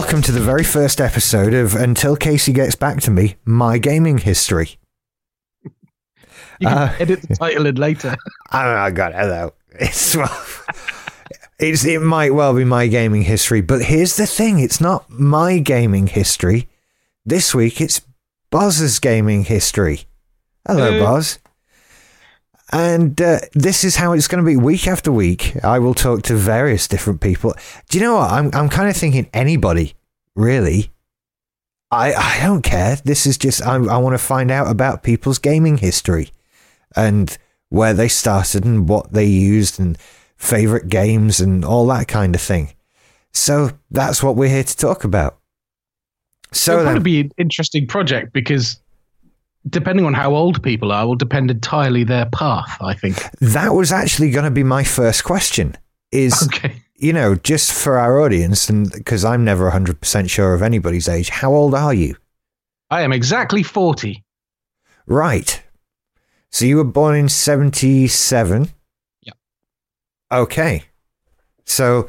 welcome to the very first episode of Until Casey Gets Back to Me, My Gaming History. You can Uh, edit the title in later. I, I got it though. It's well, it's it might well be my gaming history, but here's the thing: it's not my gaming history. This week, it's Boz's gaming history. Hello, Hello. Boz. And uh, this is how it's going to be week after week. I will talk to various different people. Do you know what? I'm I'm kind of thinking anybody, really. I I don't care. This is just I I want to find out about people's gaming history and where they started and what they used and favorite games and all that kind of thing. So that's what we're here to talk about. So It'll then, probably be an interesting project because depending on how old people are will depend entirely their path, I think. that was actually going to be my first question. Is Okay. you know just for our audience and because I'm never 100% sure of anybody's age. How old are you? I am exactly 40. Right. So you were born in 77? Yeah. Okay. So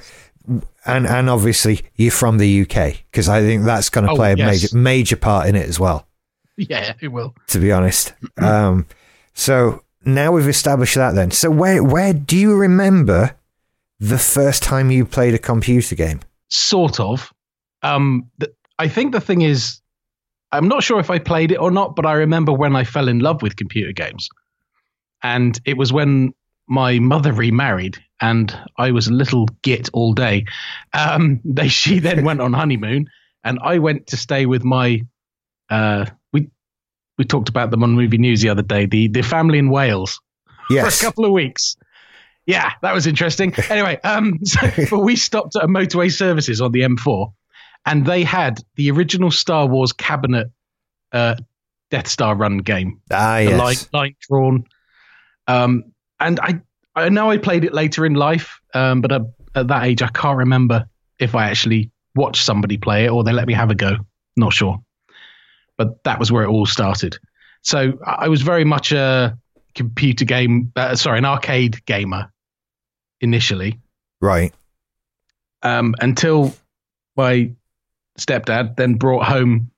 and and obviously you're from the UK because I think that's going to Oh, play a yes. major major part in it as well, Yeah, it will. to be honest. um so now we've established that then. So where where do you remember the first time you played a computer game? Sort of. Um, th- I think the thing is, I'm not sure if I played it or not, but I remember when I fell in love with computer games. And it was when my mother remarried and I was a little git all day. Um, they, she then went on honeymoon and I went to stay with my, uh, we, talked about them on movie news the other day, the, the family in Wales Yes. for a couple of weeks. Yeah, that was interesting. Anyway, um, so, but we stopped at a motorway services on the M4, and they had the original Star Wars cabinet uh, Death Star run game, ah, yes. line, line drawn. Um, and I, I know I played it later in life, um, but at that age, I can't remember if I actually watched somebody play it or they let me have a go. Not sure, but that was where it all started. So I was very much a computer game, uh, sorry, an arcade gamer initially, Right. um, until my stepdad then brought home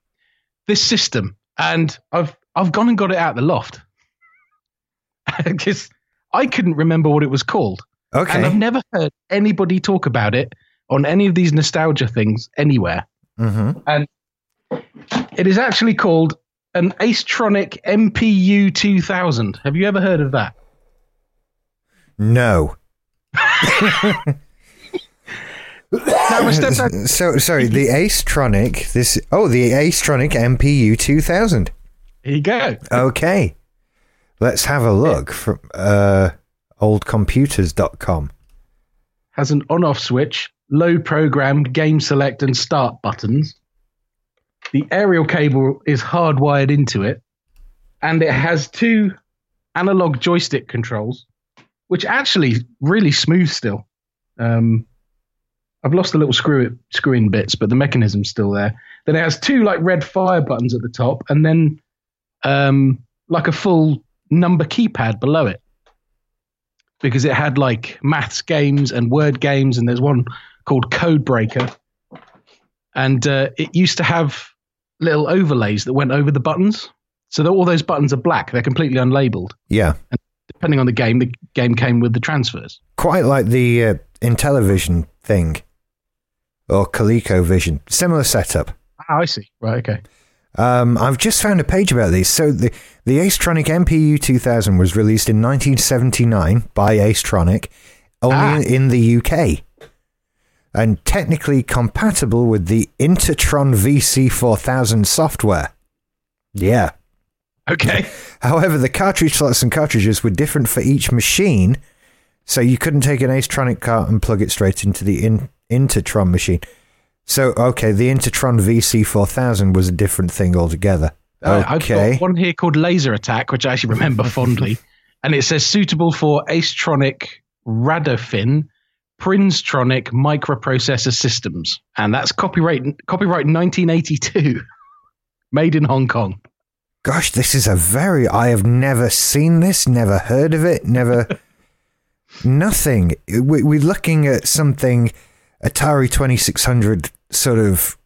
this system, and I've I've gone and got it out of the loft because I couldn't remember what it was called, Okay. and I've never heard anybody talk about it on any of these nostalgia things anywhere. Mhm. It is actually called an Acetronic MPU 2000. Have you ever heard of that? No. Now, my stepdad So sorry, the Acetronic. This oh, the Acetronic MPU two thousand. Here you go. Okay, let's have a look from uh, oldcomputers.com. Has an on-off switch, low programmed game select and start buttons. The aerial cable is hardwired into it, and it has two analog joystick controls, which actually really smooth still. Um, I've lost the little screw in bits, but the mechanism's still there. Then it has two like red fire buttons at the top, and then um, like a full number keypad below it because it had like maths games and word games, and there's one called Code Breaker, and uh, it used to have little overlays that went over the buttons, so that all those buttons are black. They're completely unlabeled. Yeah, And Depending on the game, the game came with the transfers. quite like the uh, Intellivision thing or ColecoVision. Similar setup. Ah, I see. Right. Okay. Um, I've just found a page about these. So the the Acetronic MPU 2000 was released in 1979 by Acetronic, only Ah. in, in the UK, and technically compatible with the Interton VC 4000 software. Yeah. Okay. However, the cartridge slots and cartridges were different for each machine, so you couldn't take an Acetronic cart and plug it straight into the in- Interton machine. So, okay, the Interton VC4000 was a different thing altogether. Uh, I've Okay. got one here called Laser Attack, which I actually remember fondly, and it says suitable for Acetronic Radofin Prinztronic microprocessor systems, and that's copyright copyright 1982, made in Hong Kong. Gosh, this is a very. I have never seen this, never heard of it, never. nothing. We, we're looking at something Atari 2600 sort of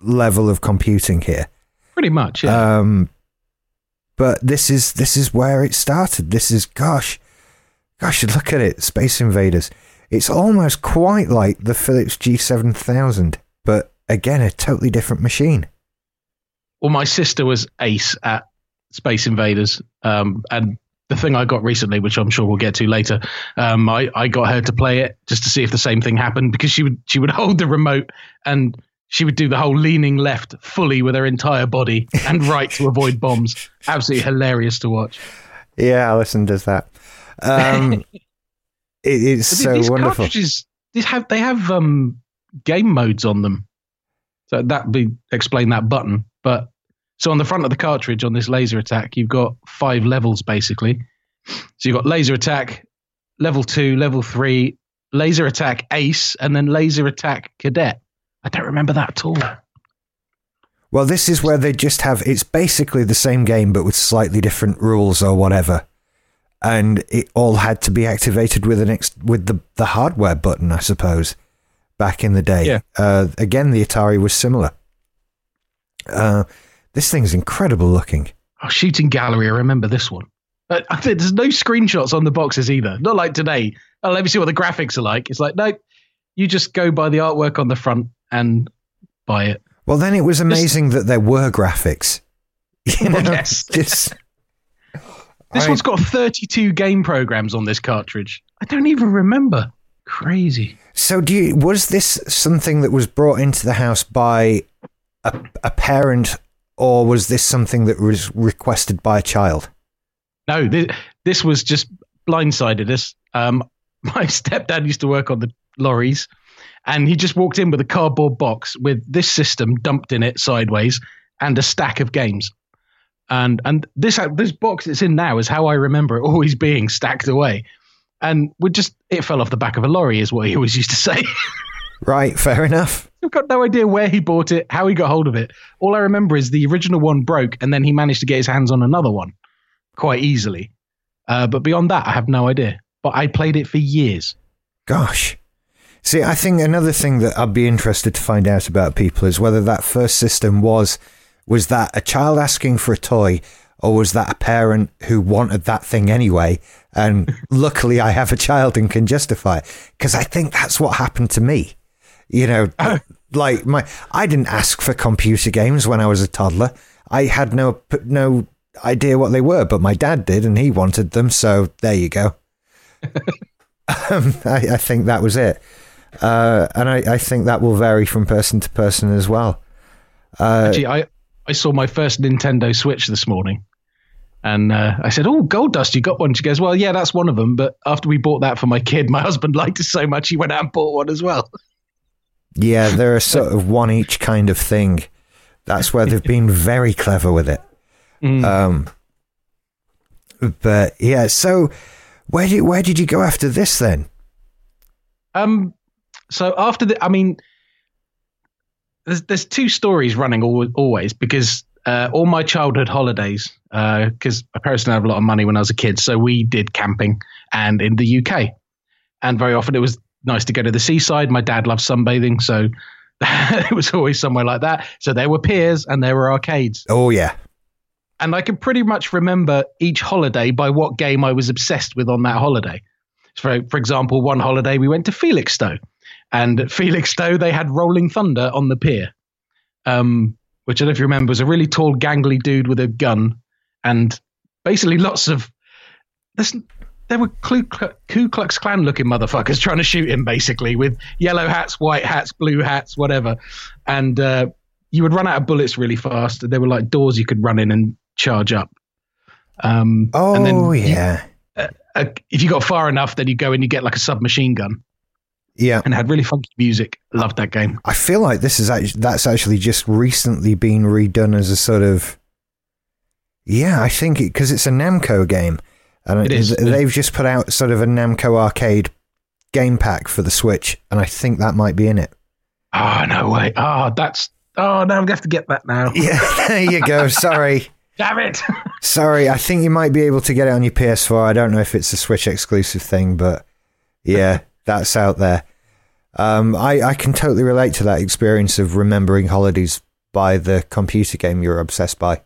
level of computing here. Pretty much, yeah. Um, but this is this is where it started. This is gosh, gosh, look at it, Space Invaders. It's almost quite like the Philips G7000, but again, a totally different machine. well, my sister was ace at Space Invaders, um, and the thing I got recently, which I'm sure we'll get to later, um, I, I got her to play it just to see if the same thing happened because she would she would hold the remote and she would do the whole leaning left fully with her entire body and right to avoid bombs. Absolutely hilarious to watch. Yeah, Alison does that. Um, it, it's But so these wonderful. cartridges, these have they have um, game modes on them. So that be explain that button. But so on the front of the cartridge on this laser attack, you've got five levels basically. So you've got laser attack, level two, level three, laser attack ace, and then laser attack cadet. I don't remember that at all. Well, this is where they just have it's basically the same game but with slightly different rules or whatever. And it all had to be activated with an ex- with the the hardware button, I suppose, back in the day. Yeah. Uh, again, the Atari was similar. Uh, this thing's incredible looking. Oh, shooting gallery. I remember this one. But there's no screenshots on the boxes either. Not like today. Oh, let me see what the graphics are like. It's like, no, you just go by the artwork on the front and buy it. Well, then it was amazing that there were graphics. You know, Yes. just This I- one's got 32 game programs on this cartridge. I don't even remember. Crazy. So, do you, was this something that was brought into the house by a, a parent, or was this something that was requested by a child? No, this, this was just blindsided us. Um, my stepdad used to work on the lorries, and he just walked in with a cardboard box with this system dumped in it sideways and a stack of games. And and this this box it's in now is how I remember it always being stacked away. And we just it fell off the back of a lorry is what he always used to say. Right, fair enough. I've got no idea where he bought it, how he got hold of it. All I remember is the original one broke, and then he managed to get his hands on another one quite easily. Uh, but beyond that, I have no idea. But I played it for years. Gosh. See, I think another thing that I'd be interested to find out about people is whether that first system was was that a child asking for a toy or was that a parent who wanted that thing anyway and luckily I have a child and can justify it because I think that's what happened to me. You know, like my I didn't ask for computer games when I was a toddler. I had no no idea what they were, but my dad did and he wanted them, so there you go. um, I, I think that was it. Uh, and I, I think that will vary from person to person as well. Uh, Actually, I, I saw my first Nintendo Switch this morning. And uh, I said, Oh, Gold Dust, you got one? She goes, Well, yeah, that's one of them. But after we bought that for my kid, my husband liked it so much, he went out and bought one as well. yeah, they're a sort of one each kind of thing. That's where they've been very clever with it. Mm. Um, but yeah, so where did where did you go after this then? Um, so after the, I mean, there's there's two stories running al- always because uh, all my childhood holidays, because my parents didn't have a lot of money when I was a kid, so we did camping and in the UK, and very often it was nice to go to the seaside. My dad loved sunbathing, so it was always somewhere like that. So there were piers and there were arcades, Oh yeah, and I can pretty much remember each holiday by what game I was obsessed with on that holiday. For for example, one holiday we went to Felixstowe, and at Felixstowe they had Rolling Thunder on the pier, um, which I don't know if you remember was a really tall, gangly dude with a gun, and basically lots of there were Ku Klux, Ku Klux Klan looking motherfuckers trying to shoot him basically with yellow hats, white hats, blue hats, whatever, and uh, you would run out of bullets really fast. There were like doors you could run in and charge up. Um, oh and then you- yeah, uh, if you got far enough, then you go and you get like a submachine gun, yeah. and had really funky music. Loved that game. I feel like this is actually, that's actually just recently been redone as a sort of yeah. I think because it's a Namco game, and It is, they've just put out sort of a Namco arcade game pack for the Switch, and I think that might be in it. Oh no way! Oh, that's oh now I'm gonna have to get that now. Yeah, there you go. Sorry. Damn it! Sorry, I think you might be able to get it on your PS4. I don't know if it's a Switch exclusive thing, but yeah, that's out there. Um, I, I can totally relate to that experience of remembering holidays by the computer game you're obsessed by.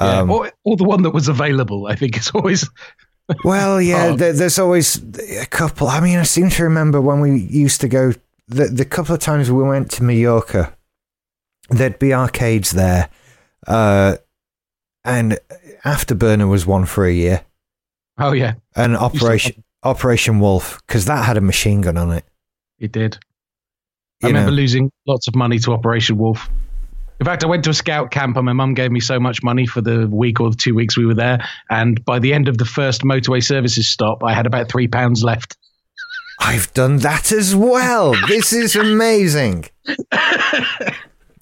Yeah, Um, or, or the one that was available. I think it's always Well, yeah, there, there's always a couple. I mean, I seem to remember when we used to go, the, the couple of times we went to Mallorca, there'd be arcades there. Uh, and Afterburner was one for a year. oh yeah, And Operation Operation Wolf, because that had a machine gun on it. it did. I You remember know. losing lots of money to Operation Wolf. In fact, I went to a scout camp and my mum gave me so much money for the week or the two weeks we were there. And by the end of the first motorway services stop, I had about three pounds left. I've done that as well. this is amazing.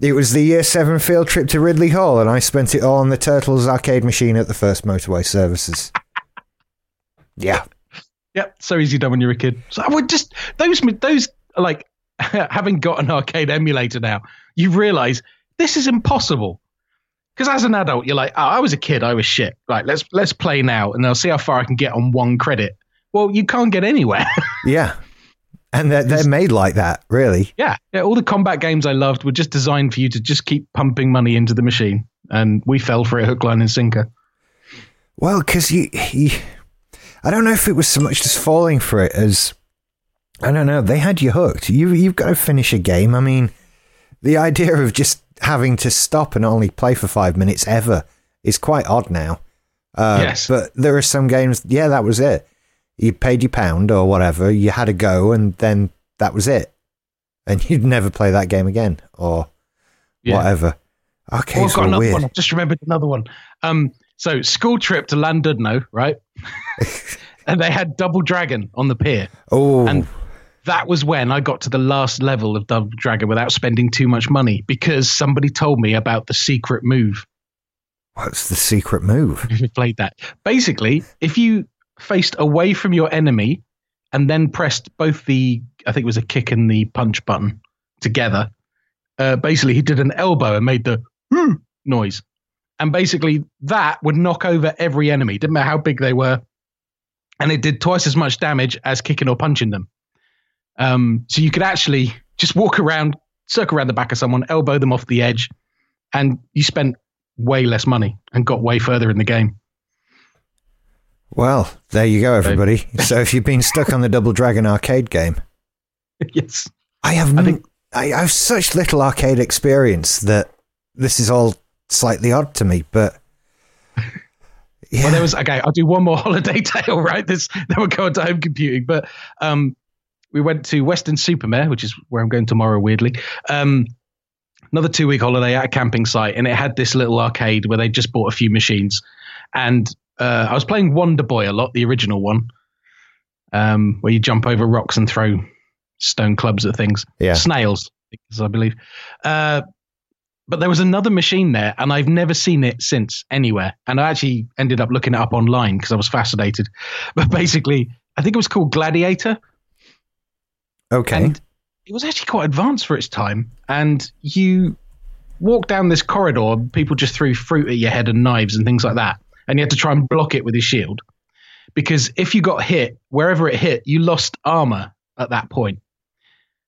It was the year seven field trip to Ridley Hall, and I spent it all on the Turtles arcade machine at the first motorway services. Yeah. Yep, so easy done when you're a kid. So I would just those those like having got an arcade emulator now, you realise this is impossible. Because as an adult, you're like, oh, I was a kid, I was shit. Right, let's let's play now, and I'll see how far I can get on one credit. Well, you can't get anywhere. Yeah. And they're, they're made like that, really. yeah, yeah. All the combat games I loved were just designed for you to just keep pumping money into the machine, and we fell for it hook, line, and sinker. Well, because you, you, I don't know if it was so much just falling for it as, I don't know, they had you hooked. You, you've got to finish a game. I mean, the idea of just having to stop and only play for five minutes ever is quite odd now. Uh, Yes. But there are some games, yeah, that was it. You paid your pound or whatever, you had a go, and then that was it. And you'd never play that game again or Yeah. whatever. Okay, Oh, I've got another weird. one. I've just remembered another one. Um, so school trip to Llandudno, right? and they had Double Dragon on the pier. Oh, And that was when I got to the last level of Double Dragon without spending too much money because somebody told me about the secret move. what's the secret move? If you played that, basically, if you faced away from your enemy and then pressed both the, I think it was a kick and the punch button together, uh, basically he did an elbow and made the "Hmm" noise, and basically that would knock over every enemy. Didn't matter how big they were, and it did twice as much damage as kicking or punching them. Um, so you could actually just walk around, circle around the back of someone, elbow them off the edge, and you spent way less money and got way further in the game. Well, there you go, everybody. so if you've been stuck on the Double Dragon arcade game, yes. I have I I, I have such little arcade experience that this is all slightly odd to me. But yeah, Well, there was okay. I'll do one more holiday tale. Right, this then we'll go on to home computing. But um, we went to Weston-super-Mare, which is where I'm going tomorrow. Weirdly, um, another two week holiday at a camping site, and it had this little arcade where they just bought a few machines, and uh, I was playing Wonder Boy a lot, the original one, um, where you jump over rocks and throw stone clubs at things yeah. snails, I believe. Uh, but there was another machine there, and I've never seen it since anywhere. And I actually ended up looking it up online because I was fascinated. But basically, I think it was called Gladiator, Okay. and it was actually quite advanced for its time. And you walk down this corridor, people just threw fruit at your head and knives and things like that, and you had to try and block it with your shield. Because if you got hit, wherever it hit, you lost armor at that point.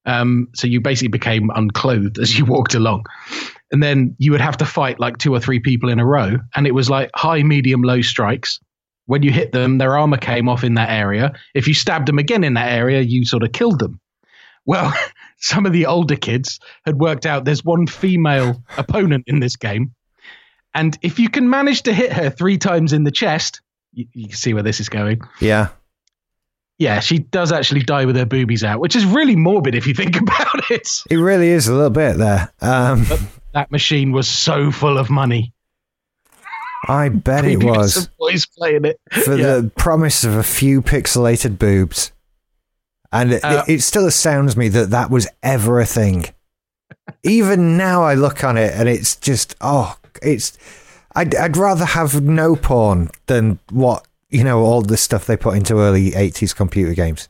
Um, so you basically became unclothed as you walked along. And then you would have to fight like two or three people in a row. And it was like high, medium, low strikes. When you hit them, their armor came off in that area. If you stabbed them again in that area, you sort of killed them. Well, some of the older kids had worked out there's one female opponent in this game. And if you can manage to hit her three times in the chest, you, you can see where this is going yeah. Yeah, she does actually die with her boobies out, which is really morbid if you think about it. It really is a little bit there. Um, That machine was so full of money. I bet it was boys playing it. for Yeah. the promise of a few pixelated boobs. And it, Uh, it still astounds me that that was ever a thing. Even now, I look on it and it's just oh, it's. I'd I'd rather have no porn than what you know all the stuff they put into early '80s computer games.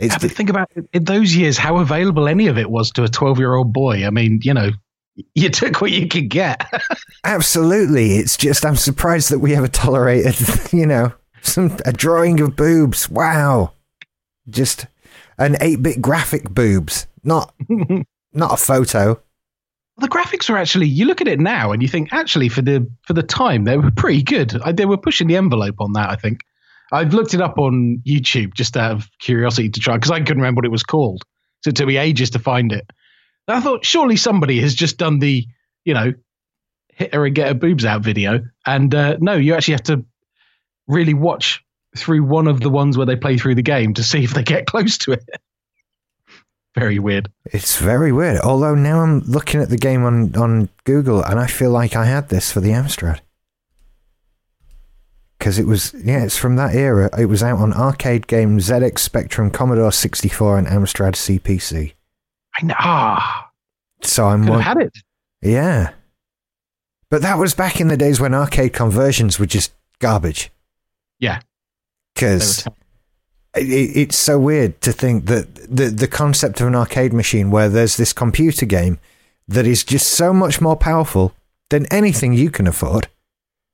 It's but think about it, in those years how available any of it was to a 12 year old boy. I mean, you know, you took what you could get. absolutely. It's just I'm surprised that we ever tolerated you know some a drawing of boobs. Wow, just an eight bit graphic boobs, not not a photo. The graphics were actually. You look at it now and you think actually for the for the time they were pretty good. I, they were pushing the envelope on that. I think. I've looked it up on YouTube just out of curiosity to try because I couldn't remember what it was called. So it took me ages to find it. And I thought surely somebody has just done the, you know, hit her and get her boobs out video. And uh, no, you actually have to really watch through one of the ones where they play through the game to see if they get close to it. Very weird. It's very weird. Although now I'm looking at the game on, on Google and I feel like I had this for the Amstrad. Because it was, yeah, it's from that era. It was out on arcade games, ZX Spectrum, Commodore 64, and Amstrad CPC. I know. Ah, So I'm could one, had it. Yeah. But that was back in the days when arcade conversions were just garbage. Yeah. Because it's so weird to think that the, the concept of an arcade machine where there's this computer game that is just so much more powerful than anything you can afford.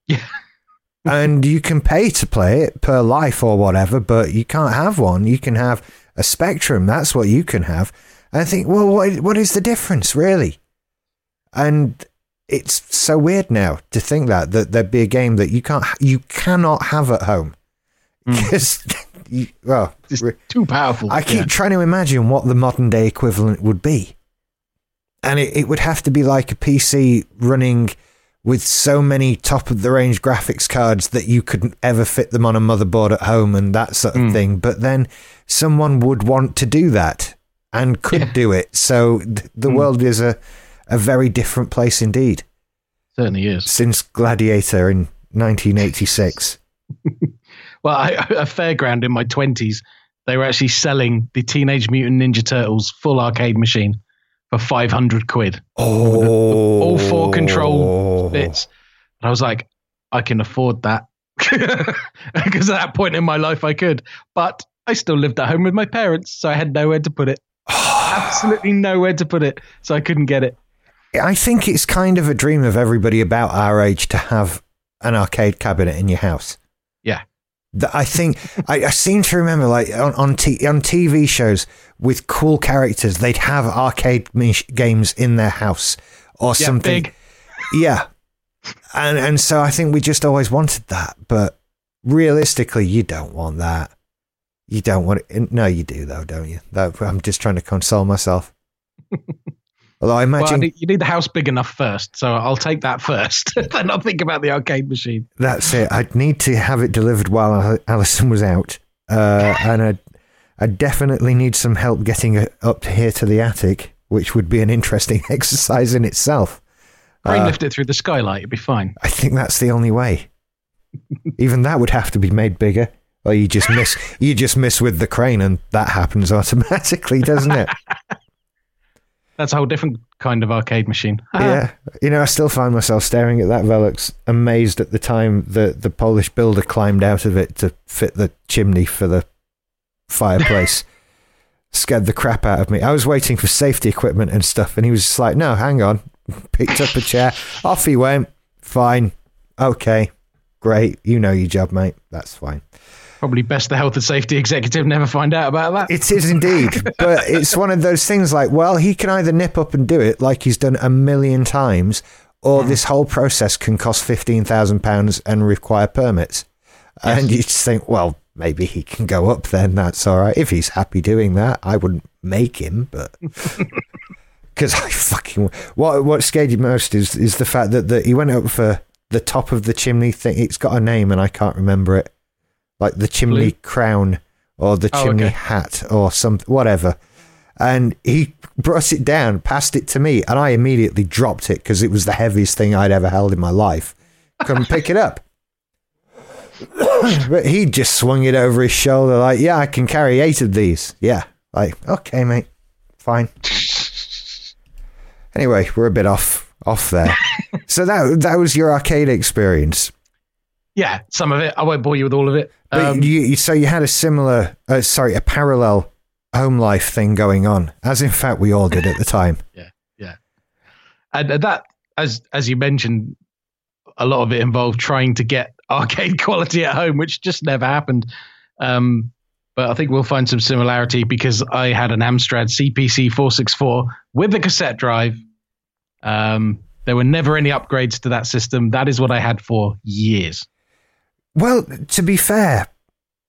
Yeah. and you can pay to play it per life or whatever, but you can't have one. You can have a Spectrum. That's what you can have. And I think, well, what, what is the difference, really? And it's so weird now to think that that there'd be a game that you can't, you cannot have at home Mm. You, well, It's re- too powerful. I keep Yeah. trying to imagine what the modern day equivalent would be. And it, it would have to be like a PC running with so many top of the range graphics cards that you couldn't ever fit them on a motherboard at home and that sort of Mm. thing. But then someone would want to do that and could Yeah. do it. So th- the Mm. world is a, a very different place indeed Certainly is. since Gladiator in 1986. Well, I, a fairground in my twenties, they were actually selling the Teenage Mutant Ninja Turtles full arcade machine for five hundred quid, Oh, all four control oh. bits. And I was like, I can afford that because at that point in my life I could, but I still lived at home with my parents, so I had nowhere to put it. Absolutely nowhere to put it, so I couldn't get it. I think it's kind of a dream of everybody about our age to have an arcade cabinet in your house. That I think I, I seem to remember, like on on, t- on TV shows with cool characters, they'd have arcade games in their house or Yeah, something. big. Yeah, and and so I think we just always wanted that, but realistically, you don't want that. You don't want it. No, you do though, don't you? That, I'm just trying to console myself. Although I Well, I imagine need- you need the house big enough first, so I'll take that first. then I'll think about the arcade machine. That's it. I'd need to have it delivered while Al- Alison was out, uh, and I'd, I definitely need some help getting it up here to the attic, which would be an interesting exercise in itself. Crane Uh, lift it through the skylight; it'd be fine. I think that's the only way. Even that would have to be made bigger, or you just miss you just miss with the crane, and that happens automatically, doesn't it? That's a whole different kind of arcade machine. Ah. yeah. You know, I still find myself staring at that Velux, amazed at the time that the Polish builder climbed out of it to fit the chimney for the fireplace. Scared the crap out of me. I was waiting for safety equipment and stuff, and he was just like, no, hang on. Picked up a chair. Off he went. Fine. Okay. Great. You know your job, mate. That's fine. Probably best the health and safety executive never find out about that. It is indeed, but it's one of those things like, well, he can either nip up and do it like he's done a million times, or hmm. this whole process can cost fifteen thousand pounds and require permits. And you just think, well, maybe he can go up then. That's all right if he's happy doing that. I wouldn't make him, but because I fucking what what scared you most is is the fact that that he went up for the top of the chimney thing. It's got a name and I can't remember it, like the chimney Blue? crown or the Oh, chimney okay. hat or some whatever. And he brought it down, passed it to me, and I immediately dropped it because it was the heaviest thing I'd ever held in my life. Couldn't pick it up. but he just swung it over his shoulder, like, "Yeah, I can carry eight of these." Yeah, like, okay, mate, fine. Anyway, we're a bit off off there. so that that was your arcade experience. Yeah, some of it. I won't bore you with all of it. But Um, you, you, so you had a similar, uh, sorry, a parallel home life thing going on, as in fact we all did at the time. Yeah, yeah. And that, as as you mentioned, a lot of it involved trying to get arcade quality at home, which just never happened. Um, but I think we'll find some similarity because I had an Amstrad CPC 464 with a cassette drive Um, there were never any upgrades to that system. That is what I had for years. Well, to be fair,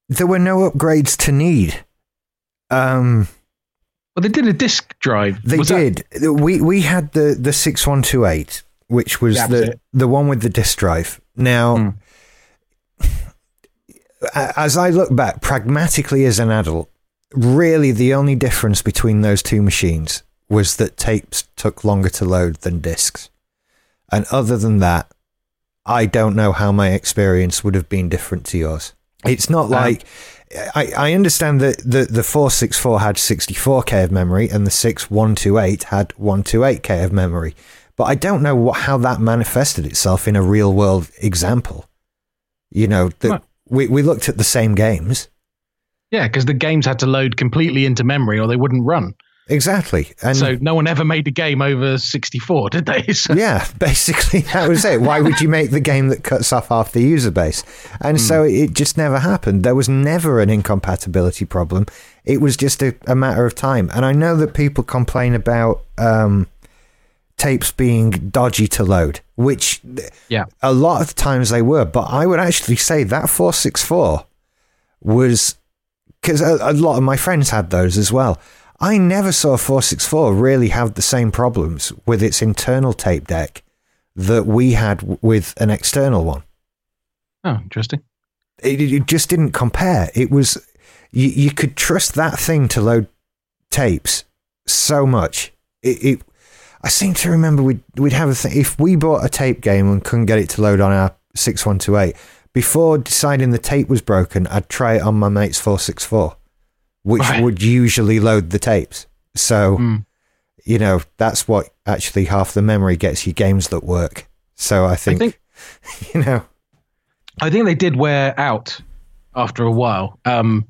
there were no upgrades to need. Um, well, they did a disk drive. They Was did. That- we we had the the six one two eight, which was the it. the one with the disk drive. Now, a- as I look back, pragmatically as an adult, really the only difference between those two machines was that tapes took longer to load than discs. And other than that, I don't know how my experience would have been different to yours. It's not um, like I, I understand that the, the 464 had 64k of memory and the 6128 had 128k of memory, but I don't know what, how that manifested itself in a real world example. You know, that we, we looked at the same games. Yeah, because the games had to load completely into memory or they wouldn't run. Exactly. And so no one ever made a game over 64, did they? So, yeah, basically that was it. Why would you make the game that cuts off half the user base? And so it just never happened. There was never an incompatibility problem. It was just a, a matter of time. And I know that people complain about um, tapes being dodgy to load, which Yeah. a lot of times they were. But I would actually say that 464 was because a, a lot of my friends had those as well. I never saw 464 really have the same problems with its internal tape deck that we had with an external one. Oh, interesting. It, it just didn't compare. It was you, you could trust that thing to load tapes so much. It, it I seem to remember we'd we'd have a thing if we bought a tape game and couldn't get it to load on our six one two eight. Before deciding the tape was broken, I'd try it on my mate's four six four, which Right. would usually load the tapes. So Mm. you know that's what actually half the memory gets you games that work. So I think, think- you know I think they did wear out after a while. Um,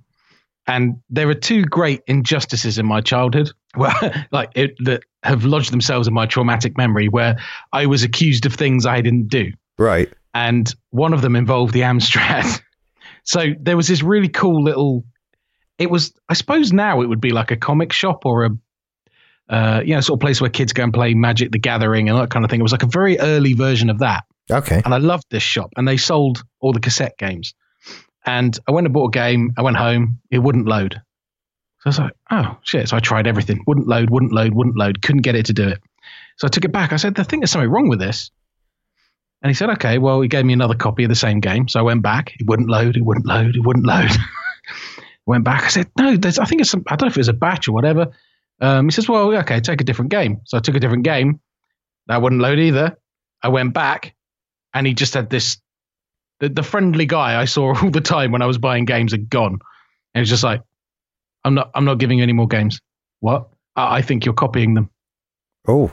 and there are two great injustices in my childhood, well, like it, that have lodged themselves in my traumatic memory, where I was accused of things I didn't do, right. and one of them involved the Amstrad. so there was this really cool little. It was, I suppose, now it would be like a comic shop or a. Uh, you know, sort of place where kids go and play Magic the Gathering and that kind of thing. It was like a very early version of that Okay. and I loved this shop. And they sold all the cassette games. And I went and bought a game. I went home. It wouldn't load. So I was like, oh shit. So I tried everything. Wouldn't load. Wouldn't load. Wouldn't load. Couldn't get it to do it. So I took it back. I said, I think there's something wrong with this. And he said, okay. Well, he gave me another copy of the same game. So I went back. It wouldn't load. It wouldn't load. It wouldn't load. went back. I said, no. There's. I think it's. Some, I don't know if it was a batch or whatever. Um, he says, well, okay. Take a different game. So I took a different game. That wouldn't load either. I went back and he just had this the, the friendly guy I saw all the time when I was buying games had gone. And he's just like, I'm not I'm not giving you any more games. What? I, I think you're copying them. Oh.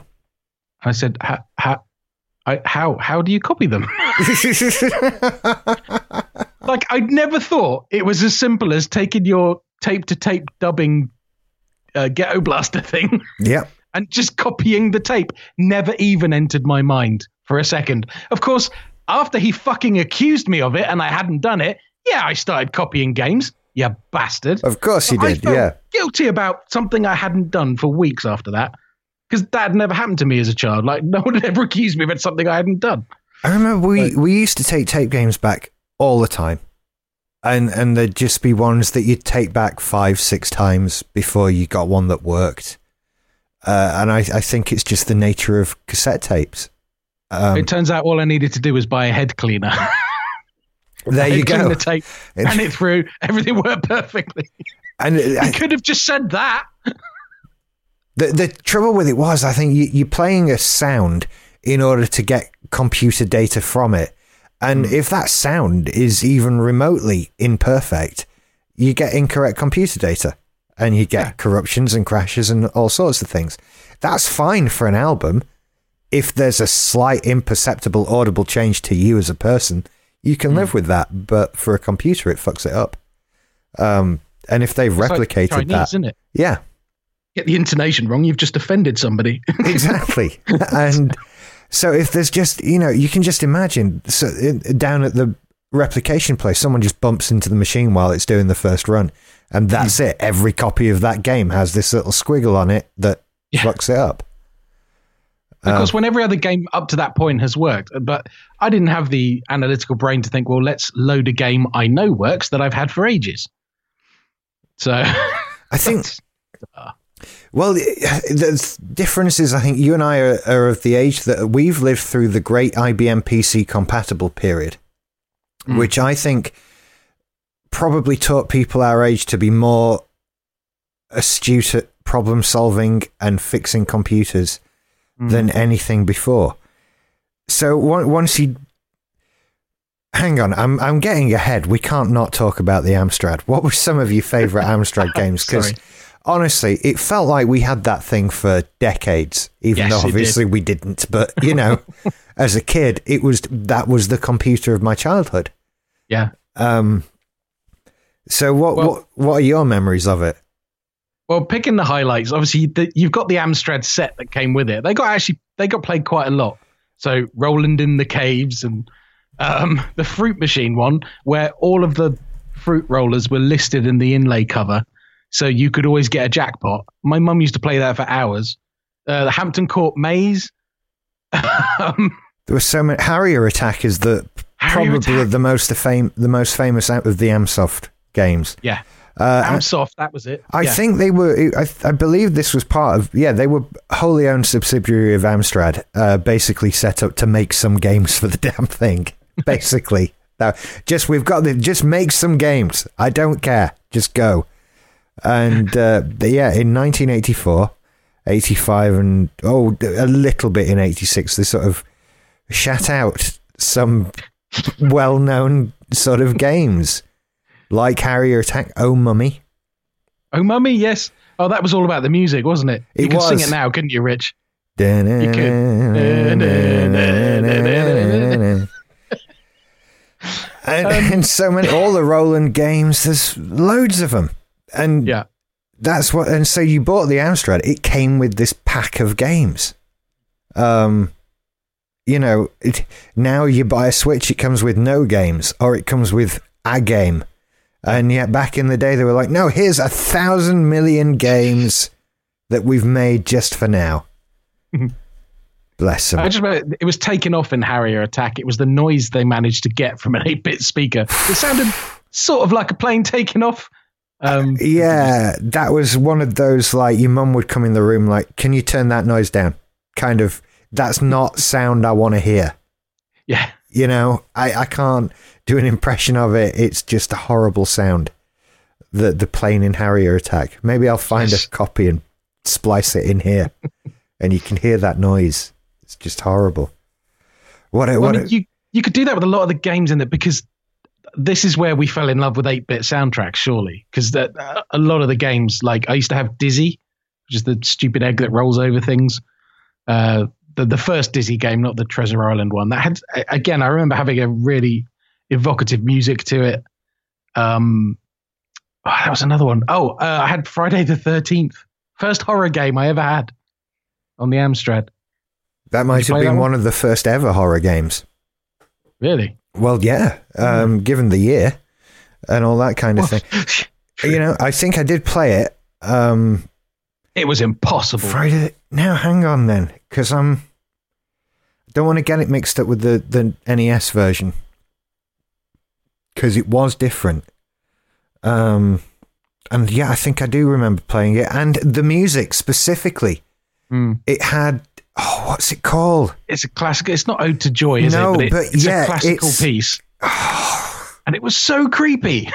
I said, how how I, how how do you copy them? like I'd never thought it was as simple as taking your tape to tape dubbing uh, ghetto blaster thing yep. and just copying the tape never even entered my mind for a second. Of course, after he fucking accused me of it and I hadn't done it, yeah, I started copying games. You bastard. Of course you I did. felt Yeah. Guilty about something I hadn't done for weeks after that. Because that never happened to me as a child. Like, no one had ever accused me of something I hadn't done. I remember we, Right. we used to take tape games back all the time. And and there'd just be ones that you'd take back five, six times before you got one that worked. Uh, and I, I think it's just the nature of cassette tapes. Um, it turns out all I needed to do was buy a head cleaner. there you go. the tape, ran it through. Everything worked perfectly. And uh, could have just said that. the the trouble with it was, I think you, you're playing a sound in order to get computer data from it, and if that sound is even remotely imperfect, you get incorrect computer data, and you get Yeah. corruptions and crashes and all sorts of things. That's fine for an album. If there's a slight imperceptible audible change to you as a person, you can live with that. But for a computer, it fucks it up. Um, and if they've It's like replicated Chinese, that, isn't it? yeah, Get the intonation wrong, you've just offended somebody. exactly. and so if there's just you know you can just imagine so in, down at the replication place, someone just bumps into the machine while it's doing the first run, and that's hmm. it. Every copy of that game has this little squiggle on it that Yeah. fucks it up. Because um, when every other game up to that point has worked, uh, but I didn't have the analytical brain to think, well, let's load a game I know works that I've had for ages. So I think. Well, the difference is, I think you and I are, are, of the age that we've lived through the great IBM PC compatible period, mm. which I think probably taught people our age to be more astute at problem solving and fixing computers mm. than anything before. So once you hang on, I'm I'm getting ahead. We can't not talk about the Amstrad. What were some of your favorite Amstrad games? Because honestly, it felt like we had that thing for decades, even yes, though obviously did. we didn't. But you know, as a kid, it was that was the computer of my childhood. Yeah. Um. So what well, what what are your memories of it? Well, picking the highlights, obviously the, you've got the Amstrad set that came with it. They got actually they got played quite a lot. So Roland in the Caves and um, the Fruit Machine one, where all of the fruit rollers were listed in the inlay cover, so you could always get a jackpot. My mum used to play that for hours. Uh, the Hampton Court Maze. um, there was so many. Harrier Attack is the Harrier probably Attack. the most fame, the most famous out of the AmSoft games. Yeah. Uh, Amsoft, that was it. I yeah. think they were. I, I, believe this was part of. Yeah, they were wholly owned subsidiary of Amstrad, uh, basically set up to make some games for the damn thing. Basically, now just we've got the just make some games. I don't care. Just go. And uh, yeah, in 1984, 85, and oh, a little bit in 86, they sort of shat out some well-known sort of games like Harrier Attack, Oh Mummy. Oh Mummy, yes. Oh, that was all about the music, wasn't it? You it could was. sing it now, couldn't you, Rich? You could. and, um, and so many, all the Roland games, there's loads of them. And yeah. that's what, and so you bought the Amstrad, it came with this pack of games. Um, you know, it, now you buy a Switch, it comes with no games, or it comes with a game. And yet back in the day, they were like, no, here's a thousand million games that we've made just for now. Bless them. I just remember it was taken off in Harrier Attack. It was the noise they managed to get from an 8 bit speaker. It sounded sort of like a plane taking off. Um, yeah, that was one of those like your mum would come in the room, like, can you turn that noise down? Kind of, that's not sound I want to hear. Yeah. You know, I, I can't do an impression of it. It's just a horrible sound. The the plane in Harrier attack. Maybe I'll find yes. a copy and splice it in here, and you can hear that noise. It's just horrible. What? A, what? I mean, you you could do that with a lot of the games in it because this is where we fell in love with 8-bit soundtracks, surely, because uh, a lot of the games, like I used to have Dizzy, which is the stupid egg that rolls over things. Uh, the the first Dizzy game, not the Treasure Island one. That had again, I remember having a really evocative music to it. Um, oh, that was another one. Oh, uh, I had Friday the Thirteenth, first horror game I ever had on the Amstrad. That might have been one? one? of the first ever horror games. Really? Well, yeah. Um, mm. Given the year and all that kind of thing, you know, I think I did play it. Um, it was impossible. Friday. Now, hang on then, because I'm. don't want to get it mixed up with the the NES version because it was different. Um, and yeah, I think I do remember playing it, and the music specifically. Mm. It had what's it called? It's a classic. It's not Ode to Joy, is no, it? But, it, but it's yeah, a classical it's, piece. and it was so creepy.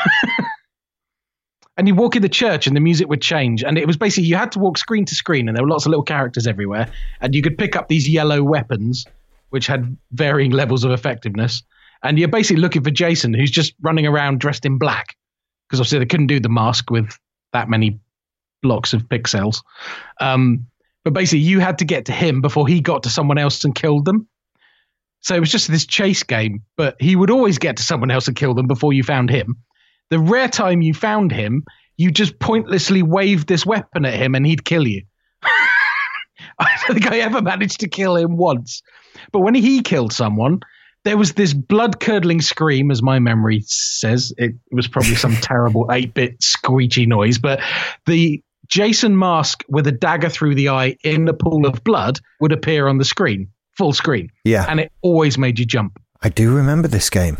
and you walk in the church and the music would change and it was basically you had to walk screen to screen and there were lots of little characters everywhere and you could pick up these yellow weapons which had varying levels of effectiveness and you're basically looking for Jason, who's just running around dressed in black, because obviously they couldn't do the mask with that many blocks of pixels. Um, but basically, you had to get to him before he got to someone else and killed them. So it was just this chase game, but he would always get to someone else and kill them before you found him. The rare time you found him, you just pointlessly waved this weapon at him and he'd kill you. I don't think I ever managed to kill him once. But when he killed someone, there was this blood curdling scream, as my memory says. It was probably some terrible 8 bit screechy noise, but the Jason Mask with a dagger through the eye in a pool of blood would appear on the screen, full screen, Yeah, and it always made you jump. I do remember this game.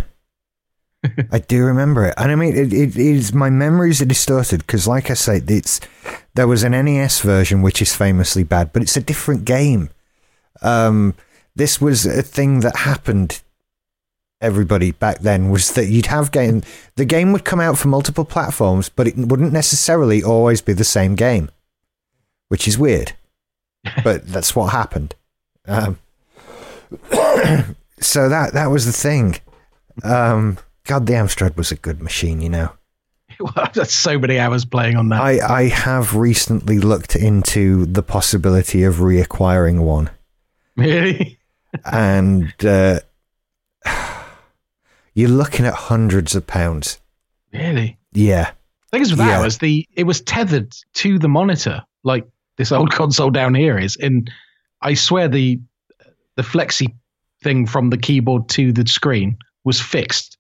I do remember it, and I mean, it, it is my memories are distorted because, like I say, it's there was an NES version which is famously bad, but it's a different game. Um, this was a thing that happened. Everybody back then was that you'd have game. The game would come out for multiple platforms, but it wouldn't necessarily always be the same game, which is weird. but that's what happened. Um, so that that was the thing. Um, God, the Amstrad was a good machine, you know. That's so many hours playing on that. I, I have recently looked into the possibility of reacquiring one, really? and uh, you're looking at hundreds of pounds. Really? Yeah, thing is with that was the it was tethered to the monitor, like this old console down here is. And I swear the the flexi thing from the keyboard to the screen was fixed.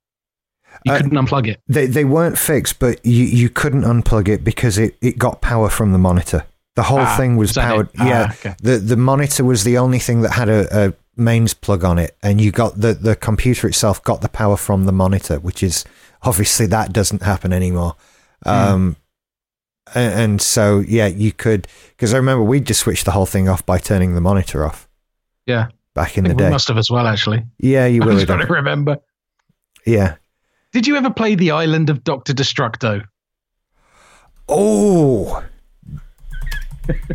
You Uh, couldn't unplug it. they they weren't fixed, but you you couldn't unplug it because it, it got power from the monitor. The whole Ah, thing was powered. Ah, yeah, okay. the the monitor was the only thing that had a, a mains plug on it, and you got the the computer itself got the power from the monitor, which is obviously that doesn't happen anymore. Um, and, and so yeah, you could because I remember we just switched the whole thing off by turning the monitor off Yeah, back in the day. must have as well. Actually, Yeah, you will I trying to remember. Yeah. Did you ever play the Island of Doctor Destructo? Oh,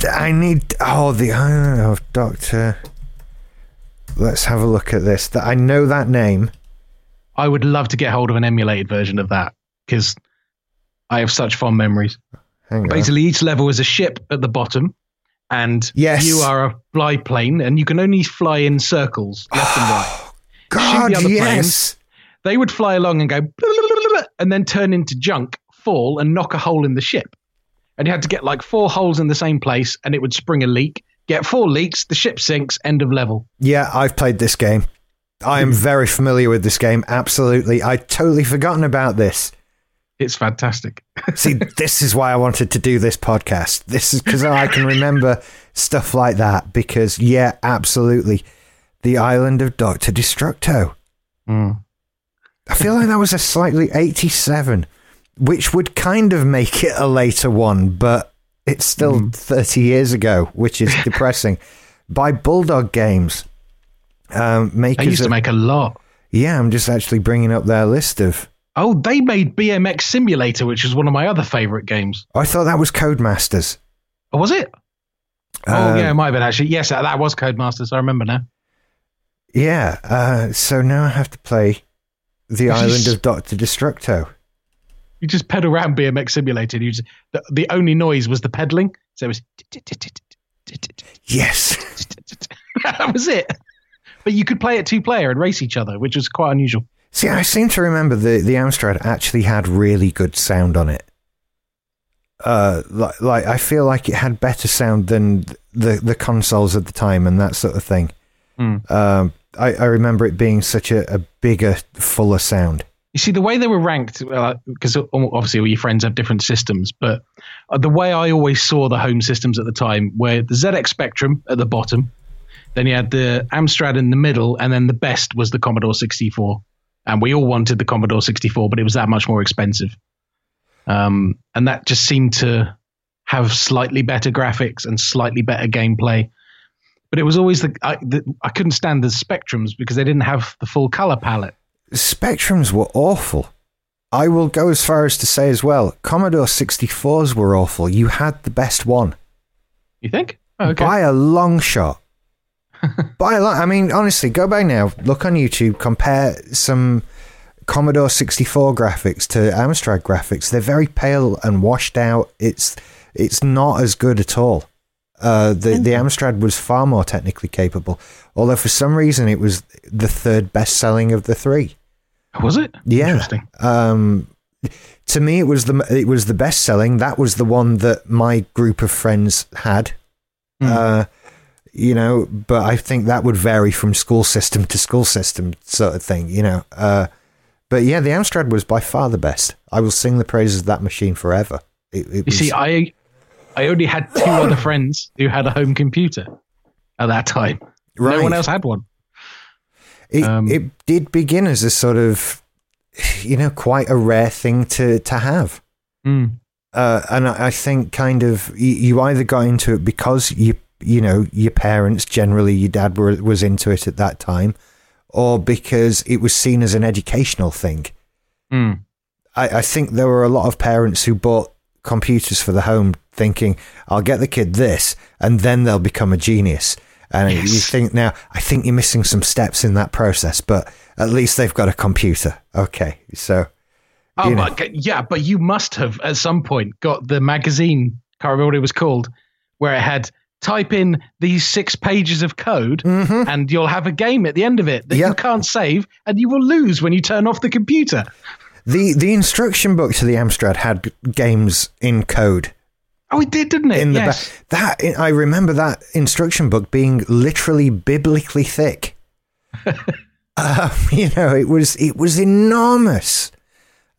I need. Oh, the island of Doctor. Let's have a look at this. That I know that name. I would love to get hold of an emulated version of that because I have such fond memories. Hang on. Basically, each level is a ship at the bottom, and Yes. you are a fly plane, and you can only fly in circles left and oh, right. God, the yes. They would fly along and go, "Blah, blah, blah, blah," and then turn into junk, fall, and knock a hole in the ship. And you had to get like four holes in the same place, and it would spring a leak. Get four leaks, the ship sinks, end of level. Yeah, I've played this game. I am hmm. very familiar with this game. Absolutely. I'd totally forgotten about this. It's fantastic. See, this is why I wanted to do this podcast. This is because I can remember stuff like that. Because, yeah, absolutely. The island of Dr. Destructo. Hmm. I feel like that was a slightly 87, which would kind of make it a later one, but it's still 30 years ago, which is depressing. By Bulldog Games. Um, They makers used to make a lot. yeah, I'm just actually bringing up their list of. Oh, they made BMX Simulator, which is one of my other favorite games. I thought that was Codemasters. Oh, was it? oh, Um, yeah, it might have been actually. Yes, that that was Codemasters. I remember now. Yeah. Uh, so now I have to play the island of Doctor Destructo. You just pedal around BMX Simulator. And you just, the, the only noise was the pedaling. So it was. Yes. that was it. But you could play it two player and race each other, which was quite unusual. See, I seem to remember the the Amstrad actually had really good sound on it. Uh, like, like I feel like it had better sound than the the consoles at the time and that sort of thing. Hmm. Um, I, I remember it being such a, a bigger, fuller sound. You see, the way they were ranked, because obviously all your friends have different systems, but uh, the way I always saw the home systems at the time, where the ZX Spectrum at the bottom, then you had the Amstrad in the middle, and then the best was the Commodore 64. And we all wanted the Commodore 64, but it was that much more expensive. Um, and that just seemed to have slightly better graphics and slightly better gameplay. But it was always the I, the I couldn't stand the Spectrums because they didn't have the full color palette. Spectrums were awful. I will go as far as to say as well, Commodore 64s were awful. You had the best one You think? Oh, okay. by a long shot. by a long, I mean, honestly, go back now, look on YouTube, compare some Commodore 64 graphics to Amstrad graphics. They're very pale and washed out. It's it's not as good at all. Uh, the the Amstrad was far more technically capable, although for some reason it was the third best selling of the three. Was it? Yeah. Interesting. Um, to me, it was the it was the best selling. That was the one that my group of friends had. Hmm. Uh, you know, but I think that would vary from school system to school system, sort of thing. You know, uh, but yeah, the Amstrad was by far the best. I will sing the praises of that machine forever. It, it You was, see, I I only had two other friends who had a home computer at that time. Right. No one else had one. It, Um, it did begin as a sort of, you know, quite a rare thing to, to have. Mm. Uh, and I I think kind of you, you either got into it because you you know your parents generally your dad were, was into it at that time, or because it was seen as an educational thing. Mm. I, I think there were a lot of parents who bought computers for the home thinking I'll get the kid this and then they'll become a genius. And you think now I think you're missing some steps in that process, but at least they've got a computer. Okay, so Oh, know. but, yeah, but you must have at some point got the magazine. Can't remember what it was called, where it had type in these six pages of code, Mhm. and you'll have a game at the end of it that you can't save, and you will lose when you turn off the computer. The the instruction book to the Amstrad had games in code Oh, it did, didn't it? in the yes. back. That I remember that instruction book being literally biblically thick. um, you know, it was it was enormous.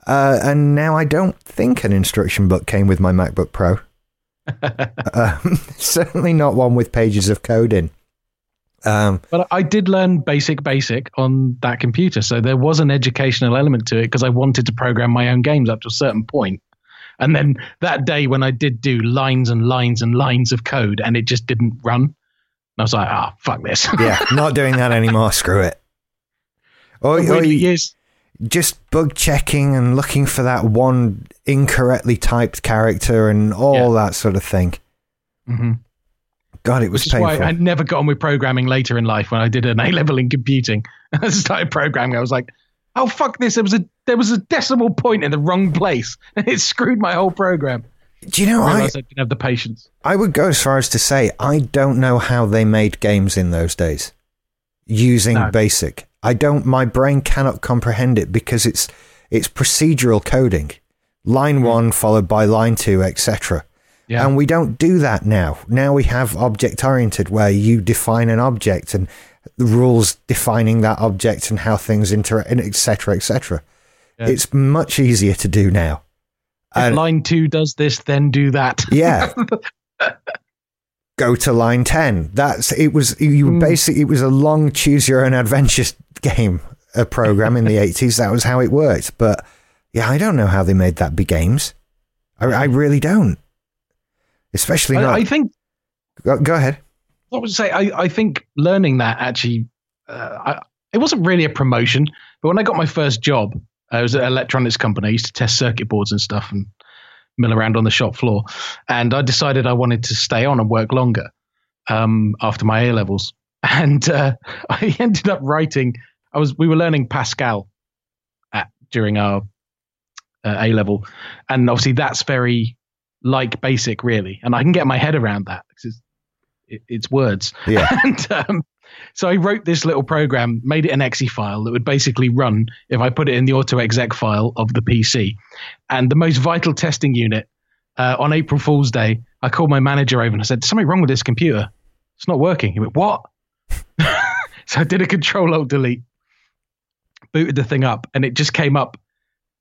Uh, and now I don't think an instruction book came with my MacBook Pro. um, certainly not one with pages of code in. Um, But I did learn basic basic on that computer, so there was an educational element to it because I wanted to program my own games up to a certain point. And then that day when I did do lines and lines and lines of code and it just didn't run, and I was like, "Ah, fuck this." yeah, not doing that anymore. Screw it. Or, you- yes. just bug checking and looking for that one incorrectly typed character and all that sort of thing. hmm God, it was Which is painful. why I never got on with programming later in life when I did an A level in computing. I started programming. I was like, "Oh fuck this!" There was a there was a decimal point in the wrong place, and it screwed my whole program. Do you know, I I, I didn't have the patience. I would go as far as to say I don't know how they made games in those days using No. BASIC. I don't. My brain cannot comprehend it because it's it's procedural coding, line hmm. one followed by line two, etc. Yeah. And we don't do that now. Now we have object oriented, where you define an object and the rules defining that object and how things interact, etc., etc. Yeah. It's much easier to do now. If And- line two does this, then do that. Yeah. Go to line 10. That's it was you Hmm. basically it was a long choose your own adventure game a program in the 80s that was how it worked but yeah I don't know how they made that be games I, I really don't especially I, not I think go, go ahead what would I say? I, I think learning that actually, uh, I, it wasn't really a promotion. But when I got my first job, I was at an electronics company. I used to test circuit boards and stuff and mill around on the shop floor. And I decided I wanted to stay on and work longer um, after my A levels. And uh, I ended up writing. I was we were learning Pascal at during our uh, A level, and obviously that's very like basic, really. And I can get my head around that because it's, it, it's words. yeah And um, so I wrote this little program, made it an exe file that would basically run if I put it in the auto exec file of the PC. And the most vital testing unit uh, on April Fool's Day, I called my manager over and I said, "Something wrong with this computer. It's not working." He went, "What?" so I did a Control Alt Delete, booted the thing up, and it just came up.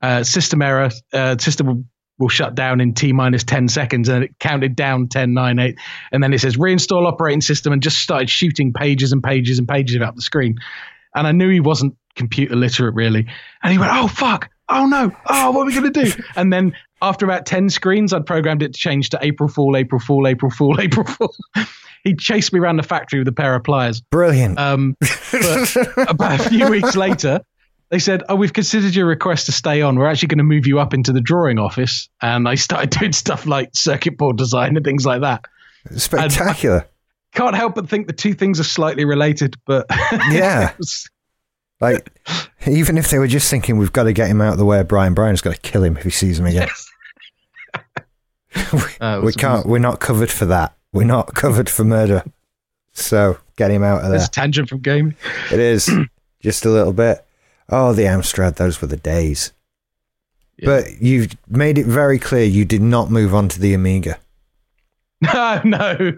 Uh, system error. Uh, system will, shut down in t minus 10 seconds, and it counted down 10, 9, 8 and then it says reinstall operating system and just started shooting pages and pages and pages about the screen. And i knew he wasn't computer literate really. And he went oh fuck. Oh no. Oh what are we going to do? And then after about 10 screens i'd programmed it to change to april fool april fool april fool april fool. He chased me around the factory with a pair of pliers. Brilliant. Um, but about a few weeks later they said, "Oh, we've considered your request to stay on. We're actually going to move you up into the drawing office." And I started doing stuff like circuit board design and things like that spectacular can't help but think the two things are slightly related, but Yeah. was- like even if they were just thinking we've got to get him out of the way of Brian Brian's got to kill him if he sees him again Uh, we can't we're not covered for that we're not covered for murder so get him out of there There's a tangent from game. It is just a little bit. Oh, the Amstrad, those were the days. Yeah. But you've made it very clear you did not move on to the Amiga. No, no.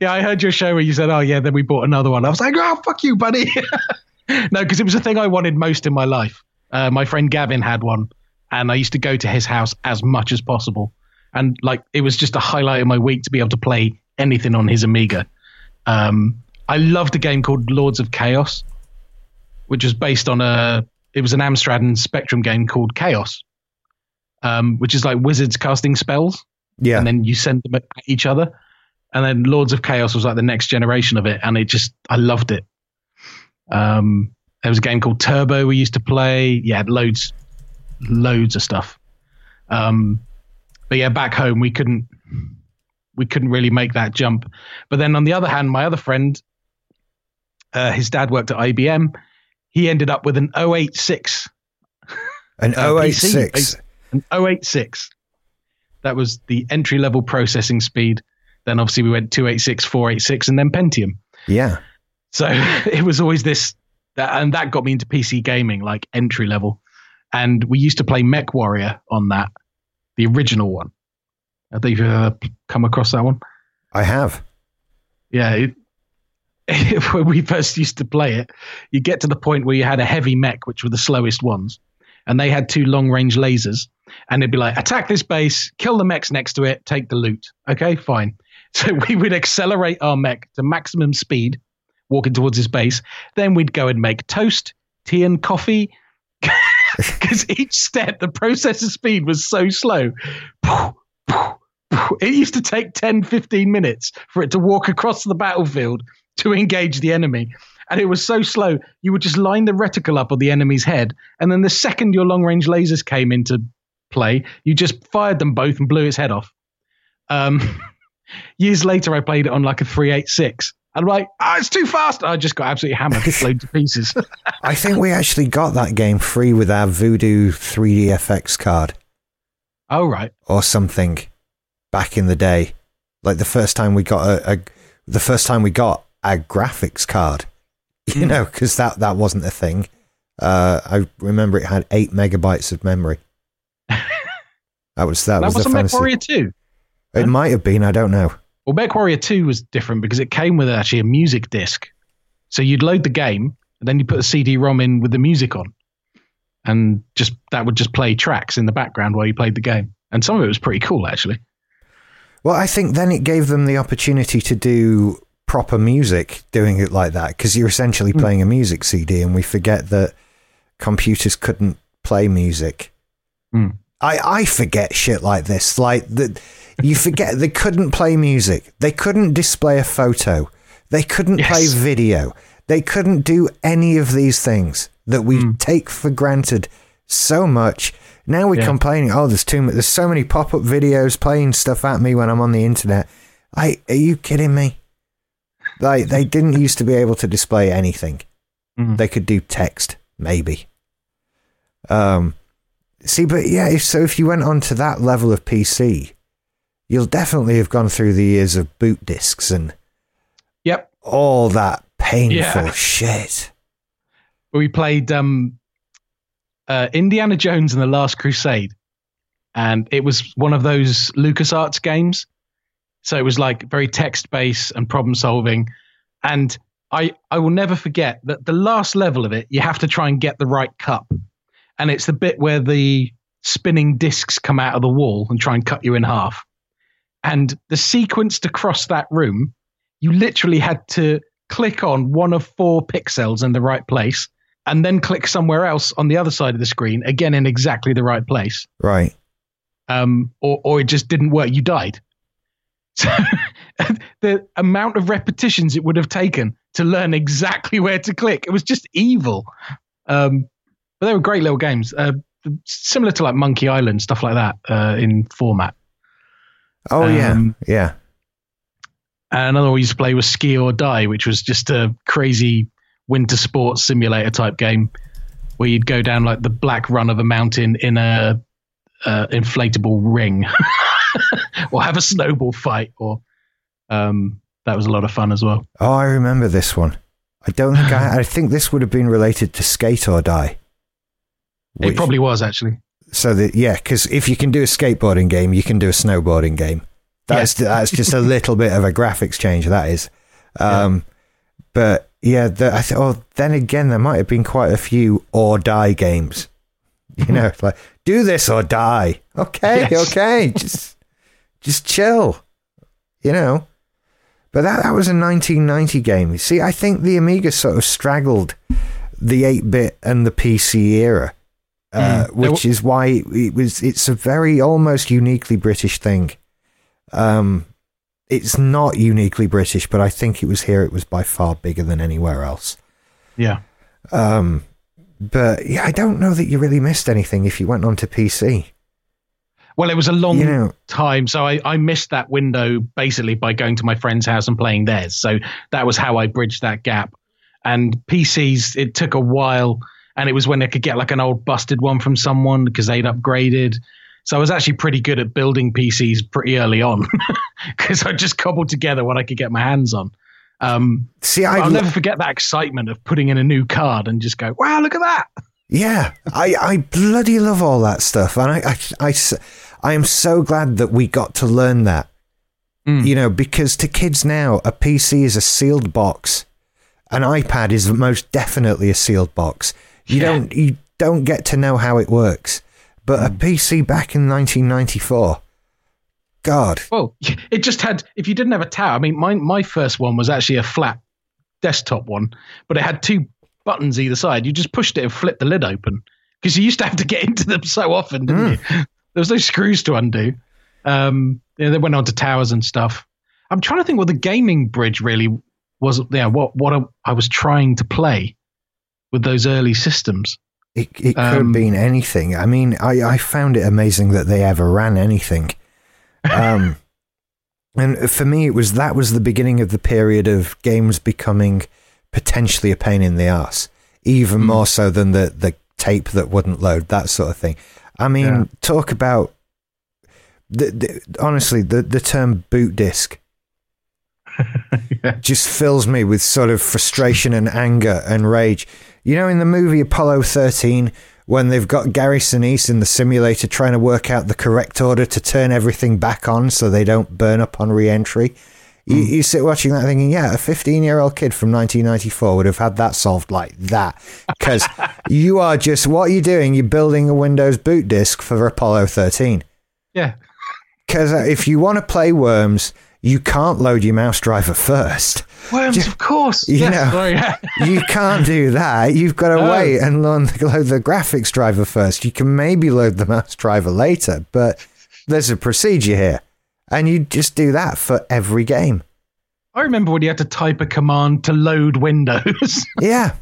Yeah, I heard your show where you said, "Oh, yeah." Then we bought another one. I was like, "Oh, fuck you, buddy." no, because it was the thing I wanted most in my life. Uh, my friend Gavin had one, and I used to go to his house as much as possible. and like it was just a highlight of my week to be able to play anything on his Amiga. Um, I loved a game called Lords of Chaos, which was based on a it was an Amstrad and Spectrum game called Chaos, um, which is like wizards casting spells, Yeah. and then you send them at each other. And then Lords of Chaos was like the next generation of it, and it just I loved it. Um, there was a game called Turbo we used to play. Yeah, loads, loads of stuff. Um, but yeah, back home we couldn't we couldn't really make that jump. But then on the other hand, my other friend, uh, his dad worked at IBM. He ended up with an 086 An uh, 086. an 086. That was the entry level processing speed. Then obviously we went 286, 486, and then Pentium. Yeah. So it was always this, and that got me into PC gaming, like entry level. And we used to play Mech Warrior on that, the original one. I think you've uh, come across that one. I have. Yeah, it, when we first used to play it, you get to the point where you had a heavy mech, which were the slowest ones, and they had two long range lasers, and it'd be like, attack this base, kill the mechs next to it, take the loot. Okay, fine. So we would accelerate our mech to maximum speed, walking towards his base. Then we'd go and make toast, tea, and coffee. Because each step, the processor speed was so slow. It used to take 10, 15 minutes for it to walk across the battlefield to engage the enemy. And it was so slow, you would just line the reticle up on the enemy's head. And then the second your long range lasers came into play, you just fired them both and blew its head off. Um, years later, I played it on like a 386. I'm like, ah, it's too fast. I just got absolutely hammered, blown to pieces. I think we actually got that game free with our Voodoo 3DFX card oh, right. or something back in the day. Like the first time we got a, a the first time we got a graphics card, you Mm. know, because that that wasn't a thing. Uh, I remember it had eight megabytes of memory. That was that, That was was the on Mech fancy. Warrior 2. It might have been. I don't know. Well, Mech Warrior 2 was different because it came with actually a music disc. So you'd load the game and then you put a CD ROM in with the music on. And just that would just play tracks in the background while you played the game. And some of it was pretty cool, actually. Well, I think then it gave them the opportunity to do proper music doing it like that because you're essentially Hmm. playing a music CD, and we forget that computers couldn't play music. Hmm. I, I forget shit like this. Like that, you forget they couldn't play music, they couldn't display a photo, they couldn't play video, they couldn't do any of these things that we Hmm. take for granted so much. Now we're Yeah. complaining, oh, there's too much, there's so many pop up videos playing stuff at me when I'm on the internet. I, are you kidding me? Like they didn't used to be able to display anything. Mhm. They could do text, maybe. Um, see, but yeah, if so, if you went on to that level of PC, you'll definitely have gone through the years of boot discs and Yep. all that painful Yeah. shit. We played um, uh, Indiana Jones and the Last Crusade. And it was one of those LucasArts games. So it was like very text based and problem solving. And I, I will never forget that the last level of it, you have to try and get the right cup. And it's the bit where the spinning discs come out of the wall and try and cut you in half. And the sequence to cross that room, you literally had to click on one of four pixels in the right place and then click somewhere else on the other side of the screen, again in exactly the right place. Right. Um, or, or it just didn't work. You died. So the amount of repetitions it would have taken to learn exactly where to click, it was just evil. Um, but they were great little games, uh, similar to like Monkey Island, stuff like that uh, in format. Oh yeah, Um, yeah. And another one we used to play was Ski or Die, which was just a crazy winter sports simulator type game where you'd go down like the black run of a mountain in a uh, inflatable ring, or have a snowball fight, or um, that was a lot of fun as well. Oh, I remember this one. I don't think I. I think this would have been related to Skate or Die. it probably was actually. So that yeah, because if you can do a skateboarding game, you can do a snowboarding game. That's that's just a little bit of a graphics change. That is, um, but yeah, the, I th- oh, then again, there might have been quite a few or die games. You know, like do this or die. Okay, Yes. okay, just just chill, you know. But that that was a 1990 game. You See, I think the Amiga sort of straggled the 8-bit and the PC era, uh, Mm. which is why it was. It's a very almost uniquely British thing. Um, it's not uniquely British, but I think it was here. It was by far bigger than anywhere else. Yeah. Um, but yeah, I don't know that you really missed anything if you went on to PC. Well, it was a long You know, time, so I, I missed that window basically by going to my friend's house and playing theirs. So that was how I bridged that gap. And PCs, it took a while, and it was when I could get like an old busted one from someone because they'd upgraded. So I was actually pretty good at building PCs pretty early on because I just cobbled together what I could get my hands on. Um, see, I'll never forget that excitement of putting in a new card and just go, wow, look at that. Yeah, I, I bloody love all that stuff, and I I I am so glad that we got to learn that. Mm. You know, because to kids now, a PC is a sealed box. An iPad is most definitely a sealed box. You Yeah. don't, you don't get to know how it works. But a PC back in 1994, God, Well, it just had. If you didn't have a tower, I mean, my my first one was actually a flat desktop one, but it had two buttons either side. You just pushed it and flipped the lid open because you used to have to get into them so often, didn't you? There was no screws to undo. Um, yeah, they went on to towers and stuff. I'm trying to think what the gaming bridge really was. Yeah, what what I, I was trying to play with those early systems. it, it could Um, have been anything. I mean, I, I found it amazing that they ever ran anything. Um, and for me, it was that was the beginning of the period of games becoming potentially a pain in the ass, even Mm. more so than the the tape that wouldn't load, that sort of thing. I mean, Yeah. talk about the, the honestly the the term boot disc Yeah. just fills me with sort of frustration and anger and rage. You know, in the movie Apollo 13, when they've got Gary Sinise in the simulator trying to work out the correct order to turn everything back on so they don't burn up on re entry. You, hmm. you sit watching that thinking, yeah, a 15 year old kid from 1994 would have had that solved like that. Because you are just, what are you doing? You're building a Windows boot disk for Apollo 13. Yeah, Because uh, if you want to play Worms, you can't load your mouse driver first. worms, Just- of course. you Yes, know. You can't do that. You've got to No. wait and load the, load the graphics driver first. You can maybe load the mouse driver later, but there's a procedure here. And you just do that for every game. I remember when you had to type a command to load Windows. Yeah.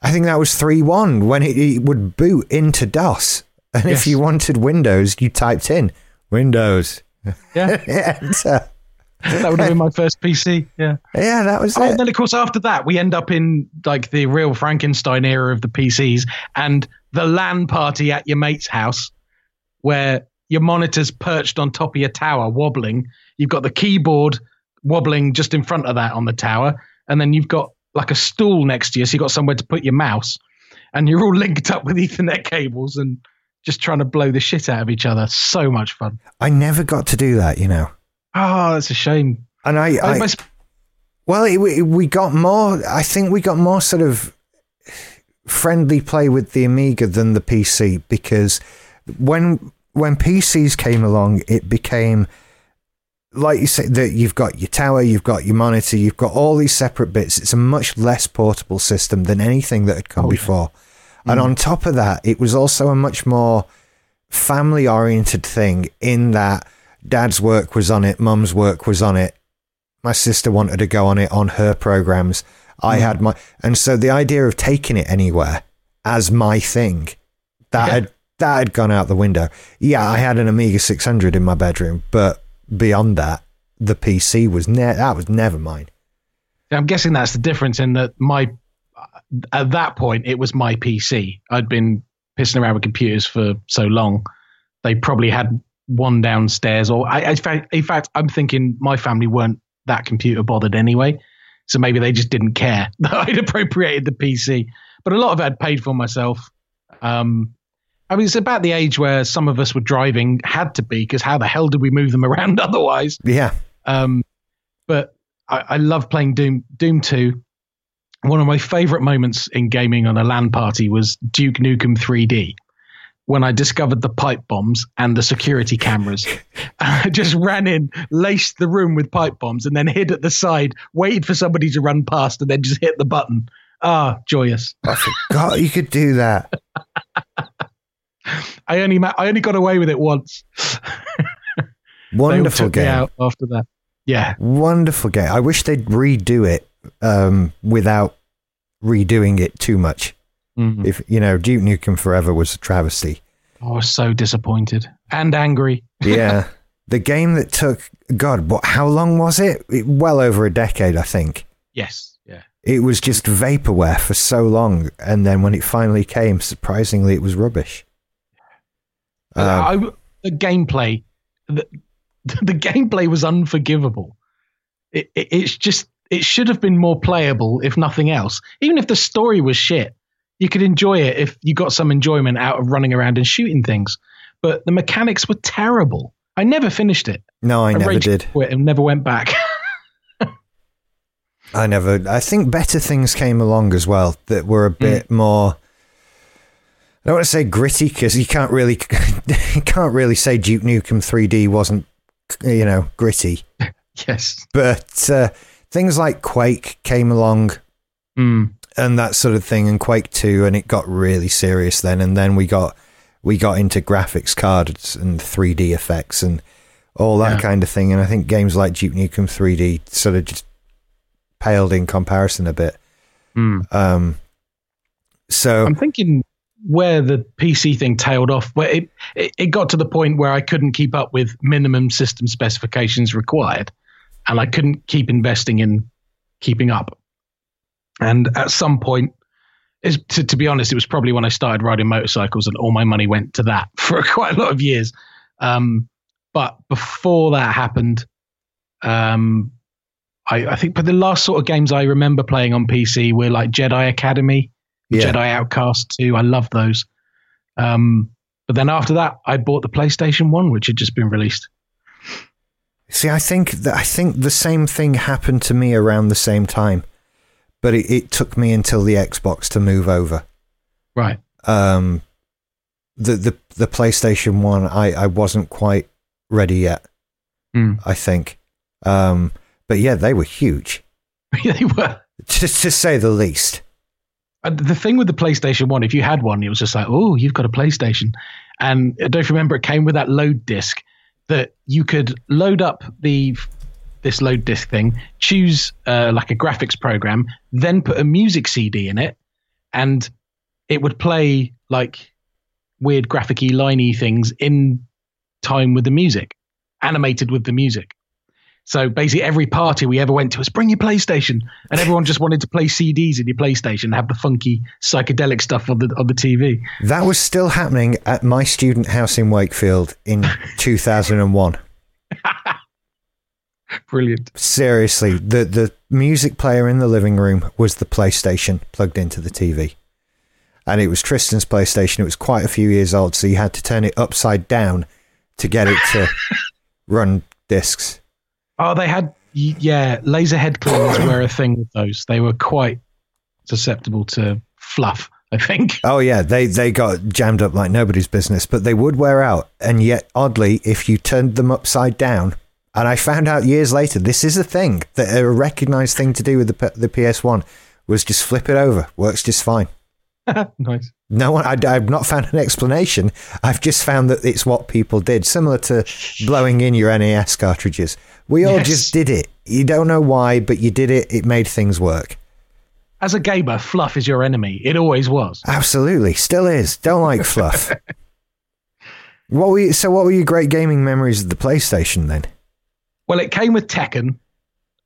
I think that was 3 1 when it, it would boot into DOS. And Yes. if you wanted Windows, you typed in Windows. yeah, Enter. Uh, that would have been my first PC. Yeah. Yeah, that was Oh, it. and then of course after that we end up in like the real Frankenstein era of the PCs and the LAN party at your mate's house where your monitor's perched on top of your tower wobbling. You've got the keyboard wobbling just in front of that on the tower, and then you've got like a stool next to you, so you've got somewhere to put your mouse, and you're all linked up with Ethernet cables and just trying to blow the shit out of each other. So much fun. I never got to do that, you know. Oh, that's a shame. And I, I, I, must- Well, it, we we got more. I think we got more sort of friendly play with the Amiga than the PC because when when PCs came along, it became like you say that you've got your tower, you've got your monitor, you've got all these separate bits. It's a much less portable system than anything that had come Oh, yeah. before. And on top of that, it was also a much more family oriented thing in that dad's work was on it, mum's work was on it. My sister wanted to go on it on her programs. I Mm. had my, and so the idea of taking it anywhere as my thing, that Yeah. had that had gone out the window. Yeah, I had an Amiga 600 in my bedroom, but beyond that, the PC was ne- that was never mine. I'm guessing that's the difference in that my at that point it was my PC. I'd been pissing around with computers for so long. They probably had one downstairs, or I, I, in fact- in fact, I'm thinking my family weren't that computer bothered anyway. So maybe they just didn't care that I'd appropriated the PC. But a lot of it I'd paid for myself. Um, I mean, it's about the age where some of us were driving, had to be, because how the hell did we move them around otherwise? Yeah, Um, but I, I love playing Doom. Doom Two. One of my favorite moments in gaming on a LAN party was Duke Nukem 3D. when I discovered the pipe bombs and the security cameras. I just ran in, laced the room with pipe bombs, and then hid at the side, waited for somebody to run past, and then just hit the button. Ah, joyous. I forgot you could do that. I only ma- I only got away with it once. Wonderful game. after that. Yeah. Wonderful game. I wish they'd redo it um, without redoing it too much. Mm-hmm. If you know, Duke Nukem Forever was a travesty. I was so disappointed and angry. yeah, the game that took God, what? How long was it? it? Well over a decade, I think. Yes. Yeah. It was just vaporware for so long, and then when it finally came, surprisingly, it was rubbish. Um, I, the gameplay, the, the gameplay was unforgivable. It, it, it's just it should have been more playable, if nothing else. Even if the story was shit, you could enjoy it if you got some enjoyment out of running around and shooting things. But the mechanics were terrible. I never finished it. No, I, I never did. Quit and never went back. I never. I think better things came along as well that were a bit mm. more. I don't want to say gritty because you can't really, you can't really say Duke Nukem 3D wasn't, you know, gritty. yes, but uh, things like Quake came along. Mm and that sort of thing, and Quake Two, and it got really serious then. And then we got we got into graphics cards and 3D effects and all that yeah. kind of thing. And I think games like Duke Nukem 3D sort of just paled in comparison a bit. Mm. Um, so I'm thinking where the PC thing tailed off, where it, it, it got to the point where I couldn't keep up with minimum system specifications required, and I couldn't keep investing in keeping up. And at some point, to, to, be honest, it was probably when I started riding motorcycles and all my money went to that for quite a lot of years. Um, but before that happened, um, I, I, think but the last sort of games I remember playing on PC were like Jedi Academy, yeah. Jedi Outcast 2. I love those. Um, but then after that, I bought the PlayStation 1, which had just been released. See, I think that I think the same thing happened to me around the same time but it, it took me until the Xbox to move over. Right. Um, the the the PlayStation One, I I wasn't quite ready yet. Mm. I think. Um, but yeah, they were huge. they were. Just to say the least. The thing with the PlayStation One, if you had one, it was just like, oh, you've got a PlayStation. And I don't remember it came with that load disc that you could load up the this load disk thing, choose uh, like a graphics program, then put a music CD in it, and it would play like weird graphicy liney things in time with the music, animated with the music. So basically, every party we ever went to was bring your PlayStation, and everyone just wanted to play CDs in your PlayStation, and have the funky psychedelic stuff on the on the TV. That was still happening at my student house in Wakefield in 2001. Brilliant. Seriously, the the music player in the living room was the PlayStation plugged into the TV. And it was Tristan's PlayStation. It was quite a few years old, so you had to turn it upside down to get it to run discs. Oh, they had yeah, laser head cleaners were a thing with those. They were quite susceptible to fluff. I think. Oh yeah, they they got jammed up like nobody's business, but they would wear out. And yet, oddly, if you turned them upside down, and I found out years later this is a thing that a recognized thing to do with the the PS1 was just flip it over. Works just fine. nice. No one, I, have not found an explanation. I've just found that it's what people did, similar to blowing in your NES cartridges. We all yes. just did it. You don't know why, but you did it. It made things work. As a gamer, fluff is your enemy. It always was. Absolutely, still is. Don't like fluff. what were you, so? What were your great gaming memories of the PlayStation then? Well, it came with Tekken,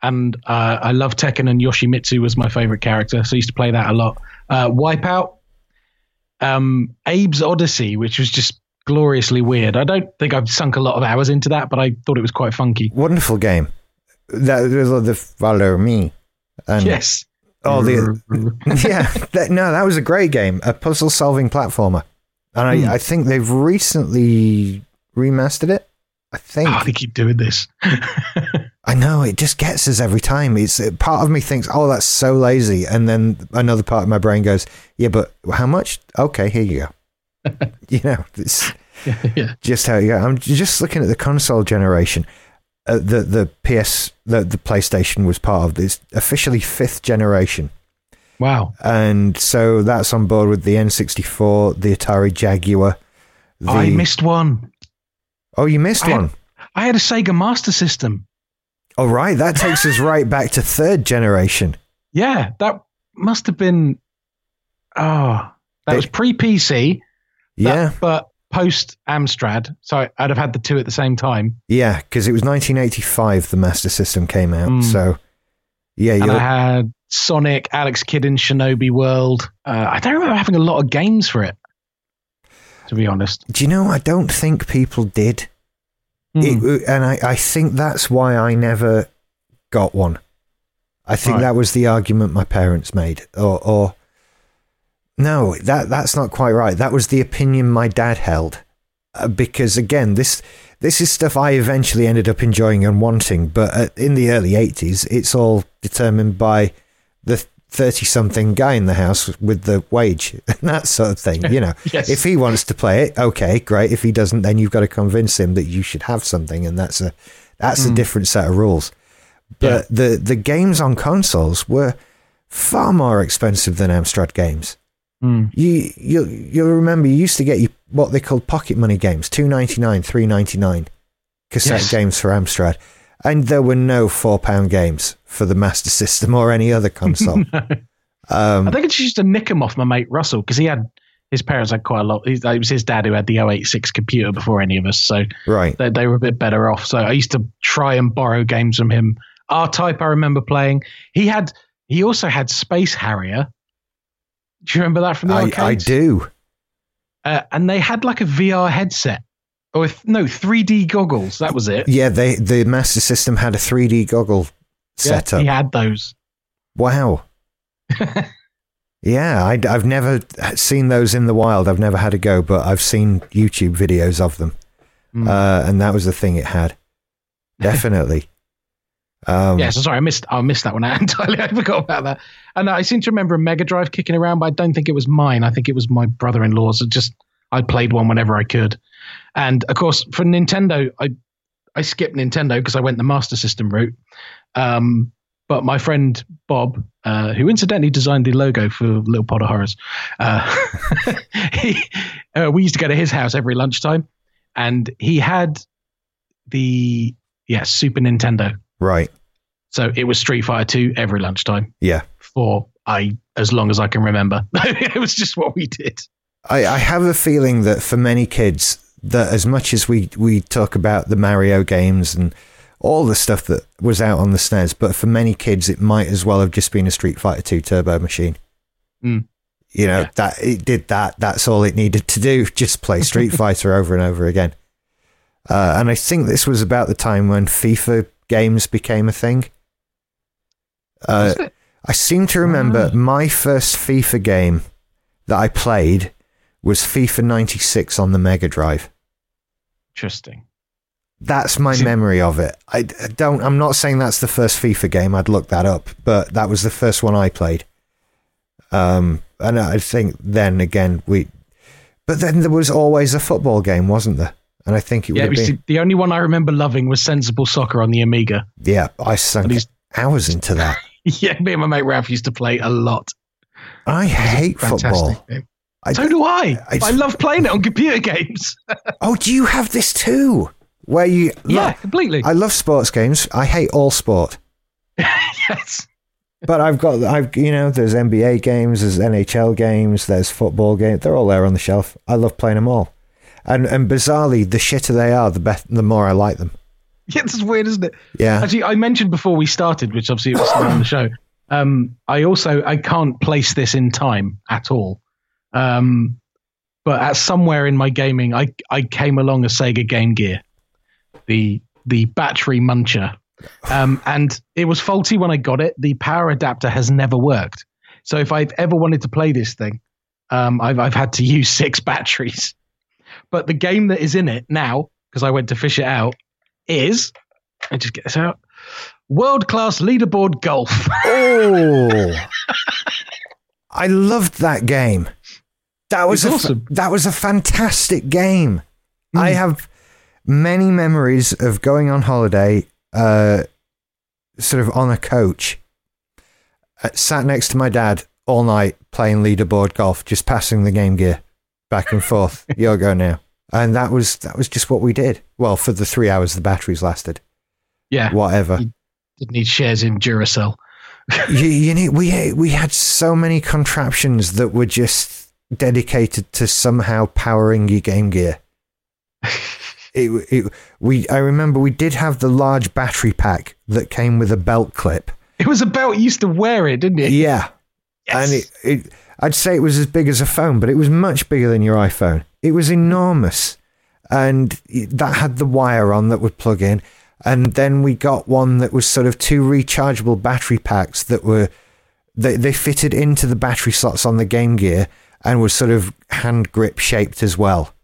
and uh, I love Tekken, and Yoshimitsu was my favorite character, so I used to play that a lot. Uh, Wipeout, um, Abe's Oddysee, which was just gloriously weird. I don't think I've sunk a lot of hours into that, but I thought it was quite funky. Wonderful game. That was the follow me. And yes. Oh, the yeah. That, no, that was a great game, a puzzle-solving platformer, and I, hmm. I think they've recently remastered it. I think. Oh, they keep doing this. I know it just gets us every time. It's part of me thinks, "Oh, that's so lazy," and then another part of my brain goes, "Yeah, but how much? Okay, here you go." you know, it's yeah. just how you go. I'm just looking at the console generation. Uh, the the PS the the PlayStation was part of this officially fifth generation, Wow. and so that's on board with the N64, the Atari Jaguar. The, I missed one. Oh, you missed I had- one. I had a Sega Master System. All right, that takes us right back to third generation. Yeah, that must have been. Oh, that They- was pre PC. Yeah, but post Amstrad. So I'd have had the two at the same time. yeah, because it was 1985 the Master System came out. Mm. So, yeah, And I had Sonic, Alex Kidd in Shinobi World. Uh, I don't remember having a lot of games for it, to be honest. do you know? I don't think people did. Hmm. It, and I, I think that's why I never got one. I think Right. that was the argument my parents made, or, or no, that that's not quite right. That was the opinion my dad held, uh, because again, this this is stuff I eventually ended up enjoying and wanting. But uh, in the early '80s, it's all determined by the thirty-something guy in the house with the wage and that sort of thing. You know, Yes. if he wants to play it, okay, great. If he doesn't, then you've got to convince him that you should have something, and that's a that's a Mm. different set of rules. But the the games on consoles were far more expensive than Amstrad games. Hmm. You you you'll remember you used to get you what they called pocket money games, two ninety nine, three ninety nine, cassette Yes. games for Amstrad, and there were no four pound games for the Master System or any other console. um, I think I just used to nick him off my mate Russell because he had his parents had quite a lot. It was his dad who had the 086 computer before any of us, so right, they, they were a bit better off. So I used to try and borrow games from him. R Type, I remember playing. He had. He also had Space Harrier. Do you remember that from the I, arcades? I do. Uh, and they had like a VR headset, or th- no, 3D goggles. That was it. Yeah, they the Master System had a three D goggle Yeah, setup. he had those. Wow. yeah, I, have never seen those in the wild. I've never had a go, but I've seen YouTube videos of them, Mm. uh, and that was the thing it had. Definitely. Um, yeah, so sorry, I missed. I missed that one out entirely. I forgot about that. And I seem to remember a Mega Drive kicking around, but I don't think it was mine. I think it was my brother-in-law's. It just I played one whenever I could. And of course, for Nintendo, I I skipped Nintendo because I went the Master System route. Um, but my friend Bob, uh, who incidentally designed the logo for Little Pot of Horrors, uh, he, uh, we used to go to his house every lunchtime, and he had the yeah Super Nintendo. Right. So it was Street Fighter 2 every lunchtime Yeah. for I as long as I can remember. it was just what we did. I, I have a feeling that for many kids, that as much as we, we talk about the Mario games and all the stuff that was out on the SNES, but for many kids, it might as well have just been a Street Fighter 2 turbo machine. Mm. You know, Yeah. that it did that. That's all it needed to do. Just play Street Fighter over and over again. Uh, and I think this was about the time when FIFA games became a thing. Uh, I seem to remember my first FIFA game that I played was FIFA 96 on the Mega Drive. Interesting. That's my See- memory of it. I, I don't. I'm not saying that's the first FIFA game. I'd look that up, but that was the first one I played. Um, and I think then again we, but then there was always a football game, wasn't there? And I think it would Yeah, have was been. the, only one I remember loving was Sensible Soccer on the Amiga. Yeah, I sunk he's- hours into that. yeah, me and my mate Ralph used to play a lot. I hate football. game. I, so do I. I- I, love playing it on computer games. oh, do you have this too? Where you? yeah, Look, completely. I love sports games. I hate all sport. yes. But I've got, I've you know, there's NBA games, there's NHL games, there's football games. They're all there on the shelf. I love playing them all. And and bizarrely, the shitter they are, the better, the more I like them. Yeah, this is weird, isn't it? Yeah, Actually, I mentioned before we started, which obviously it was on the show. Um, I also I can't place this in time at all. Um, but at somewhere in my gaming, I I came along a Sega Game Gear, the the battery muncher, um, and it was faulty when I got it. The power adapter has never worked. So if I've ever wanted to play this thing, um, I've I've had to use six batteries. But the game that is in it now, because I went to fish it out, is I just get this out. World class leaderboard golf. Oh, I loved that game. That was a, awesome. that was a fantastic game. Mm. I have many memories of going on holiday, uh, sort of on a coach, uh, sat next to my dad all night playing leaderboard golf, just passing the game gear back and forth. Your go now, and that was that was just what we did. Well, for the three hours the batteries lasted, Yeah, whatever. didn't need shares in Duracell. you, you need, we we had so many contraptions that were just dedicated to somehow powering your Game Gear. It, it, we I remember we did have the large battery pack that came with a belt clip. It was about you used to wear it, didn't it? Yeah, Yes. and it, it I'd say it was as big as a phone, but it was much bigger than your iPhone. It was enormous, and that had the wire on that would plug in. And then we got one that was sort of two rechargeable battery packs that were they they fitted into the battery slots on the Game Gear and was sort of hand grip shaped as well.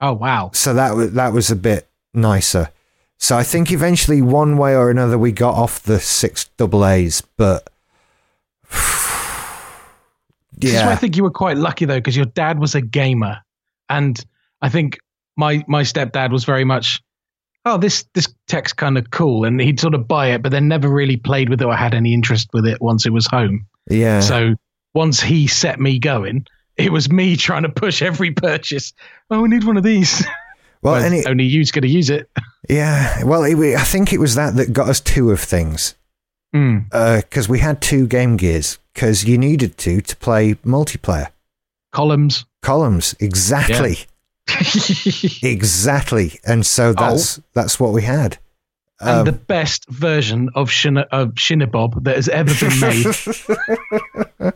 oh wow. So that was that was a bit nicer. So I think eventually, one way or another, we got off the six double A's, but This is I think you were quite lucky though, because your dad was a gamer, and I think my my stepdad was very much, oh this this tech's kind of cool, and he'd sort of buy it, but then never really played with it or had any interest with it once it was home. yeah. So once he set me going, it was me trying to push every purchase. Oh, we need one of these. well, and it, only you's going to use it. yeah, well, it, I think it was that that got us two of things Mm. because we had two Game Gears because you needed to to play multiplayer Columns. columns exactly, exactly, and so that's that's what we had. and Um, the best version of, Shin- of Shinabob that has ever been made.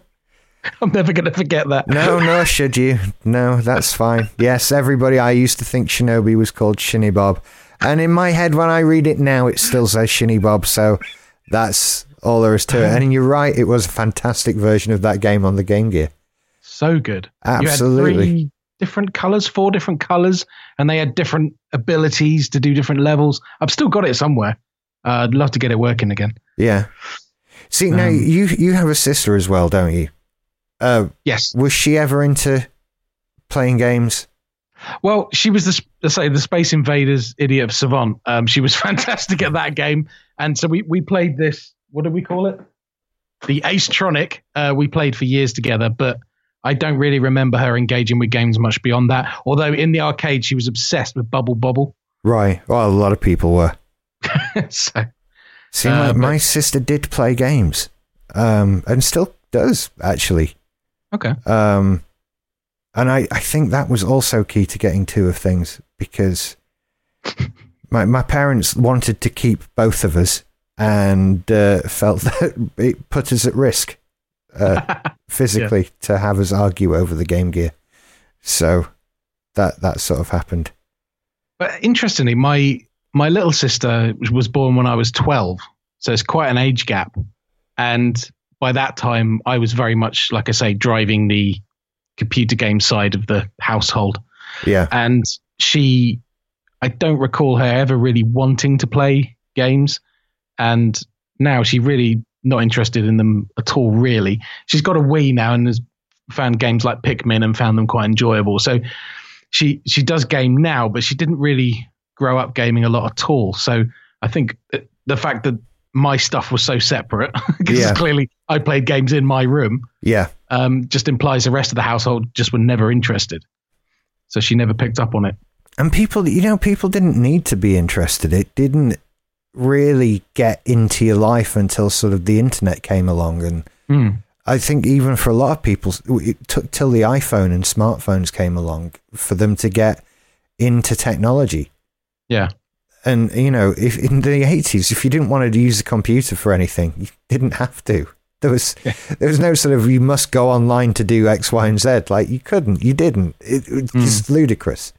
I'm never going to forget that. No, no, should you? No, that's fine. Yes, everybody, I used to think Shinobi was called Shinny Bob. And in my head, when I read it now, it still says Shinny Bob. So that's all there is to it. And you're right, it was a fantastic version of that game on the Game Gear. So good. Absolutely. You had three different colors, four different colors, and they had different abilities to do different levels. I've still got it somewhere. Uh, I'd love to get it working again. Yeah. See, now Um, you you have a sister as well, don't you? Uh, Yes. was she ever into playing games? Well, she was the say the Space Invaders idiot of savant. Um, she was fantastic at that game, and so we we played this. What do we call it? The Acetronic. Uh, we played for years together, but I don't really remember her engaging with games much beyond that. Although in the arcade, she was obsessed with Bubble Bobble. Right. Well, a lot of people were. so See, Uh, my, but- my sister did play games, um, and still does actually. Okay, Um, and I, I think that was also key to getting two of things because my my parents wanted to keep both of us and uh, felt that it put us at risk uh, physically to have us argue over the Game Gear. So that that sort of happened. but interestingly, my my little sister was born when I was twelve, so it's quite an age gap. And by that time, I was very much, like I say, driving the computer game side of the household. Yeah, and she i don't recall her ever really wanting to play games. And now she really not interested in them at all really. She's got a wii now and has found games like pikmin and found them quite enjoyable. So she she does game now but she didn't really grow up gaming a lot at all. So i think the fact that my stuff was so separate because Yeah. clearly i played games in my room yeah, um, just implies the rest of the household just were never interested. So she never picked up on it. and people, you know, people didn't need to be interested. It didn't really get into your life until sort of the internet came along and. Hmm. I think even for a lot of people, it took till the iPhone and smartphones came along for them to get into technology. Yeah. And you know, if in the eighties, if you didn't want to use a computer for anything, you didn't have to. There was there was no sort of you must go online to do X, Y, and Z. Like you couldn't, you didn't. It, it's Mm. just ludicrous.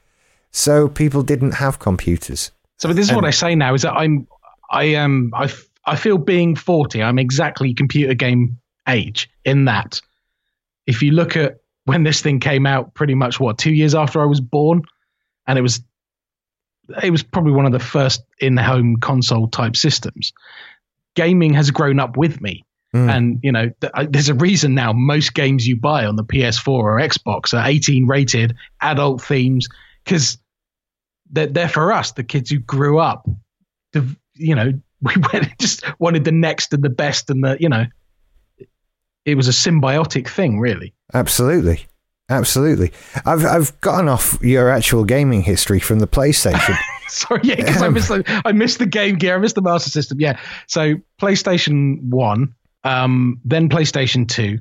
So people didn't have computers. So this is what I say now: is that I'm, I am, I, f- I feel being forty. I'm exactly computer game age in that. If you look at when this thing came out, pretty much what two years after I was born, and it was, it was probably one of the first in-home console type systems. Gaming has grown up with me. Mm. And you know, th- there's a reason now most games you buy on the PS4 or Xbox are 18 rated, adult themes, because they're, they're for us, the kids who grew up. The, you know, we went, just wanted the next and the best, and the you know, it was a symbiotic thing, really. Absolutely. Absolutely. I've I've gotten off your actual gaming history from the PlayStation. Sorry, yeah, because I missed the I missed the Game Gear, I missed the Master System. Yeah, so PlayStation One, um, then PlayStation Two,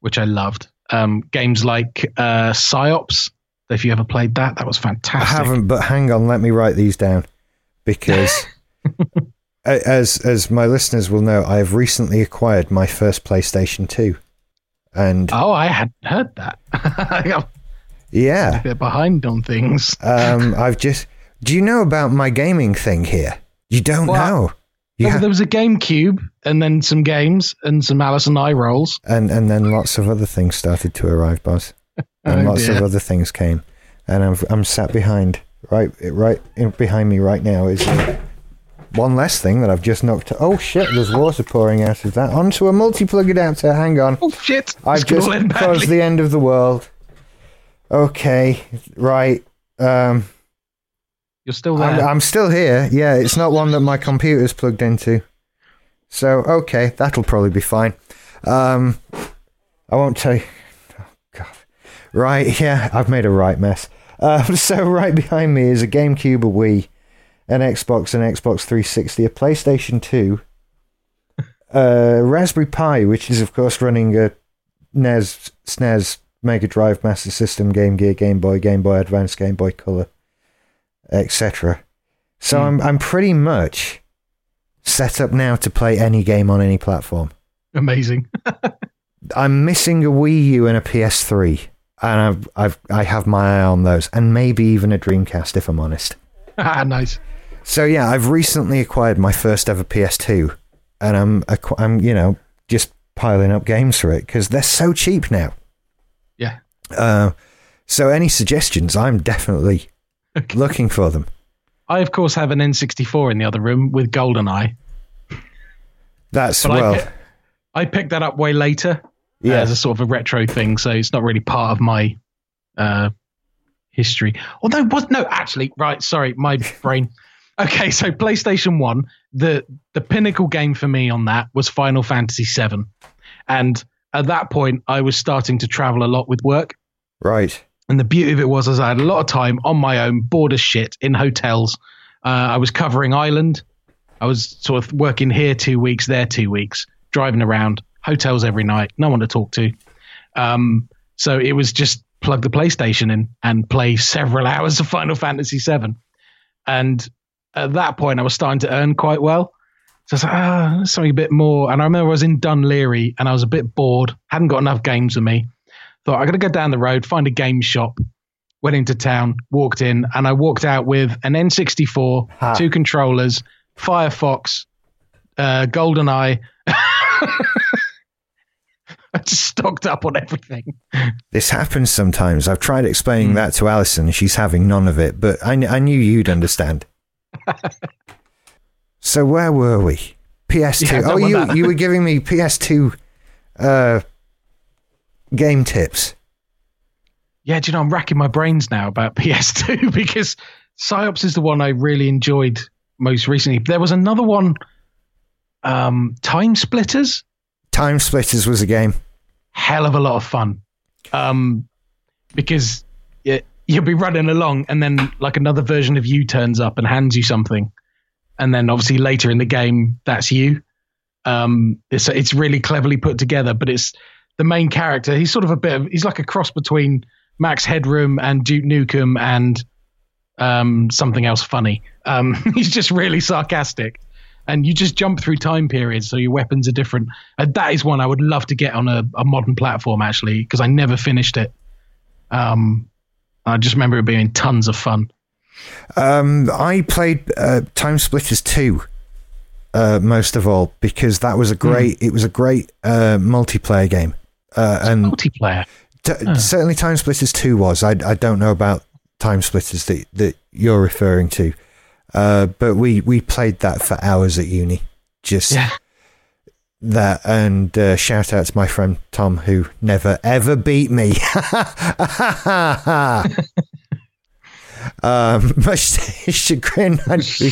which I loved. Um, games like uh, Psi-Ops. If you ever played that, that was fantastic. I haven't, but hang on, let me write these down because, as as my listeners will know, I have recently acquired my first PlayStation Two. And oh, I hadn't heard that. yeah, they're behind on things. um, I've just. Do you know about my gaming thing here? You don't well, know. You ha- there was a GameCube, and then some games, and some Alice and I rolls, and and then lots of other things started to arrive, Buzz, and oh, lots dear. of other things came, and I'm I'm sat behind right right behind me right now is one less thing that I've just knocked. Oh shit! There's water pouring out of that onto a multi-plug adapter. Hang on. Oh shit! I've just caused the end of the world. Okay, right. Um, You're still there. I'm, I'm still here. Yeah, it's not one that my computer's plugged into. So okay, that'll probably be fine. Um, I won't tell you. Oh god. Right. Yeah, I've made a right mess. Uh, so right behind me is a GameCube, a Wii an Xbox, an Xbox 360, a PlayStation 2, a Raspberry Pi, which is of course running a NES, SNES, Mega Drive, Master System, Game Gear, Game Boy, Game Boy Advance, Game Boy Color, etc. So mm. I'm I'm pretty much set up now to play any game on any platform. Amazing. I'm missing a Wii U and a PS3, and I've, I've I have my eye on those, and maybe even a Dreamcast if I'm honest. Ah, nice. So yeah, I've recently acquired my first ever PS2, and I'm I'm you know just piling up games for it because they're so cheap now. Yeah. Uh, so any suggestions? I'm definitely okay. looking for them. I of course have an N64 in the other room with GoldenEye. That's but well. I, pick, I picked that up way later. Yeah. as a sort of a retro thing, so it's not really part of my uh, history. Although was no, actually, right. Sorry, my brain. Okay, so PlayStation One, the the pinnacle game for me on that was Final Fantasy VII, and at that point I was starting to travel a lot with work. Right. And the beauty of it was, as I had a lot of time on my own, bored as shit in hotels. Uh, I was covering Ireland. I was sort of working here two weeks, there two weeks, driving around hotels every night, no one to talk to. Um, so it was just plug the PlayStation in and play several hours of Final Fantasy VII. And at that point, I was starting to earn quite well. So I was like, ah, something a bit more. And I remember I was in Dunleary and I was a bit bored, hadn't got enough games with me. Thought, I got to go down the road, find a game shop. Went into town, walked in, and I walked out with an N64, huh. two controllers, Firefox, uh, GoldenEye. I just stocked up on everything. This happens sometimes. I've tried explaining mm. that to Alison. She's having none of it, but I, I knew you'd understand. So where were we? PS2. Yeah, oh, you you were giving me PS2 uh, game tips. Yeah, do you know I'm racking my brains now about PS2 because Psi-Ops is the one I really enjoyed most recently. There was another one, um, Time Splitters. Time Splitters was a game. Hell of a lot of fun, um, because you'll be running along and then like another version of you turns up and hands you something. And then obviously later in the game that's you. Um, it's it's really cleverly put together but it's the main character. He's sort of a bit of he's like a cross between max headroom and duke nukem and um, something else funny. Um, he's just really sarcastic. And you just jump through time periods so your weapons are different. And that is one i would love to get on a, a modern platform actually because i never finished it. Um, I just remember it being tons of fun. Um, I played uh, Time Splitters 2 uh, most of all because that was a hmm. great. Mm. It was a great uh, multiplayer game. Uh, and multiplayer. T- oh. Certainly, Time Splitters 2 was. I, I don't know about Time Splitters that that you're referring to, uh, but we we played that for hours at uni. Just. Yeah. That and uh, shout out to my friend Tom who never ever beat me. um, much to his chagrin, be,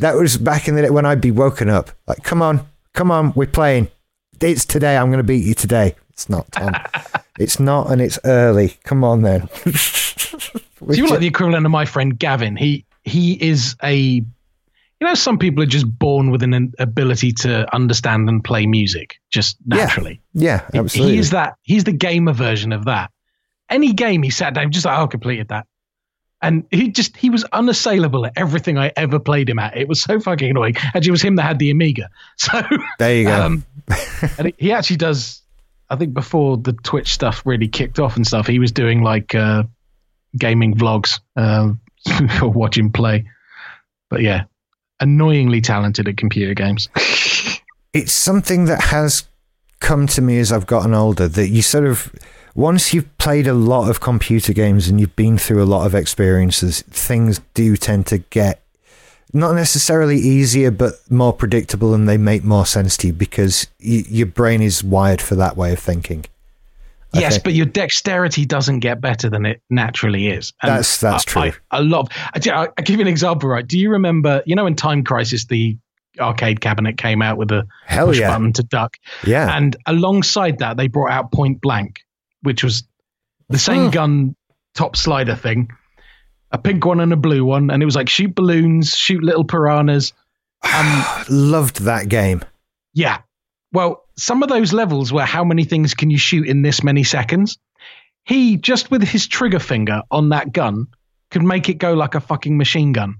that was back in the day when I'd be woken up like, "Come on, come on, we're playing. It's today. I'm going to beat you today." It's not Tom. it's not, and it's early. Come on then. So you're like the equivalent of my friend Gavin. He he is a you know some people are just born with an ability to understand and play music just naturally. yeah, He- absolutely. He is that. He's the gamer version of that. Any game he sat down, just like, oh, I completed that. And he just he was unassailable at everything I ever played him at. It was so fucking annoying. Actually, it was him that had the Amiga. So there you go. um, and he- actually does. I think before the Twitch stuff really kicked off and stuff, he was doing like uh, gaming vlogs um, or watch him play. But yeah, annoyingly talented at computer games. it's something that has come to me as I've gotten older that you sort of once you've played a lot of computer games and you've been through a lot of experiences, things do tend to get not necessarily easier but more predictable and they make more sense to you because y- your brain is wired for that way of thinking. Yes, but your dexterity doesn't get better than it naturally is. And That's- that's I- true. I, I love. I, I, I give you an example, right? Do you remember? You know, in Time Crisis, the arcade cabinet came out with a Hell push yeah. button to duck, Yeah. and alongside that, they brought out Point Blank, which was the same gun top slider thing, a pink one and a blue one, and it was like shoot balloons, shoot little piranhas. Um, Loved that game. yeah. Well, some of those levels were how many things can you shoot in this many seconds? He just with his trigger finger on that gun could make it go like a fucking machine gun.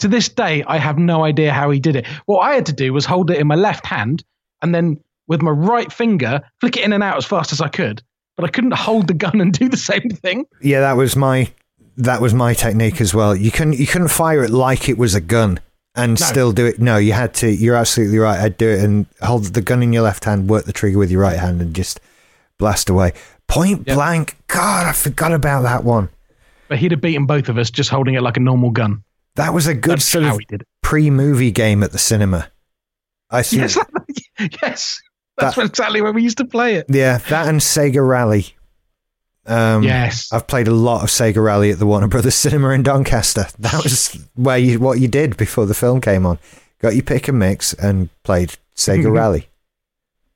To this day, I have no idea how he did it. What I had to do was hold it in my left hand and then with my right finger flick it in and out as fast as I could. But I couldn't hold the gun and do the same thing. Yeah, that was my that was my technique as well. You couldn't you couldn't fire it like it was a gun and No. still do it. No, you had to. You're absolutely right. I'd do it and hold the gun in your left hand, work the trigger with your right hand, and just blast away. Point Yep. blank. God, I forgot about that one. But he'd have beaten both of us just holding it like a normal gun. That was a good That's sort of he did it. pre-movie game at the cinema. I see. Yes, yes. That's That- exactly where we used to play it. Yeah, that and Sega Rally. Um, yes. I've played a lot of Sega Rally at the Warner Brothers Cinema in Doncaster. That was where you what you did before the film came on. Got your pick and mix and played Sega Rally.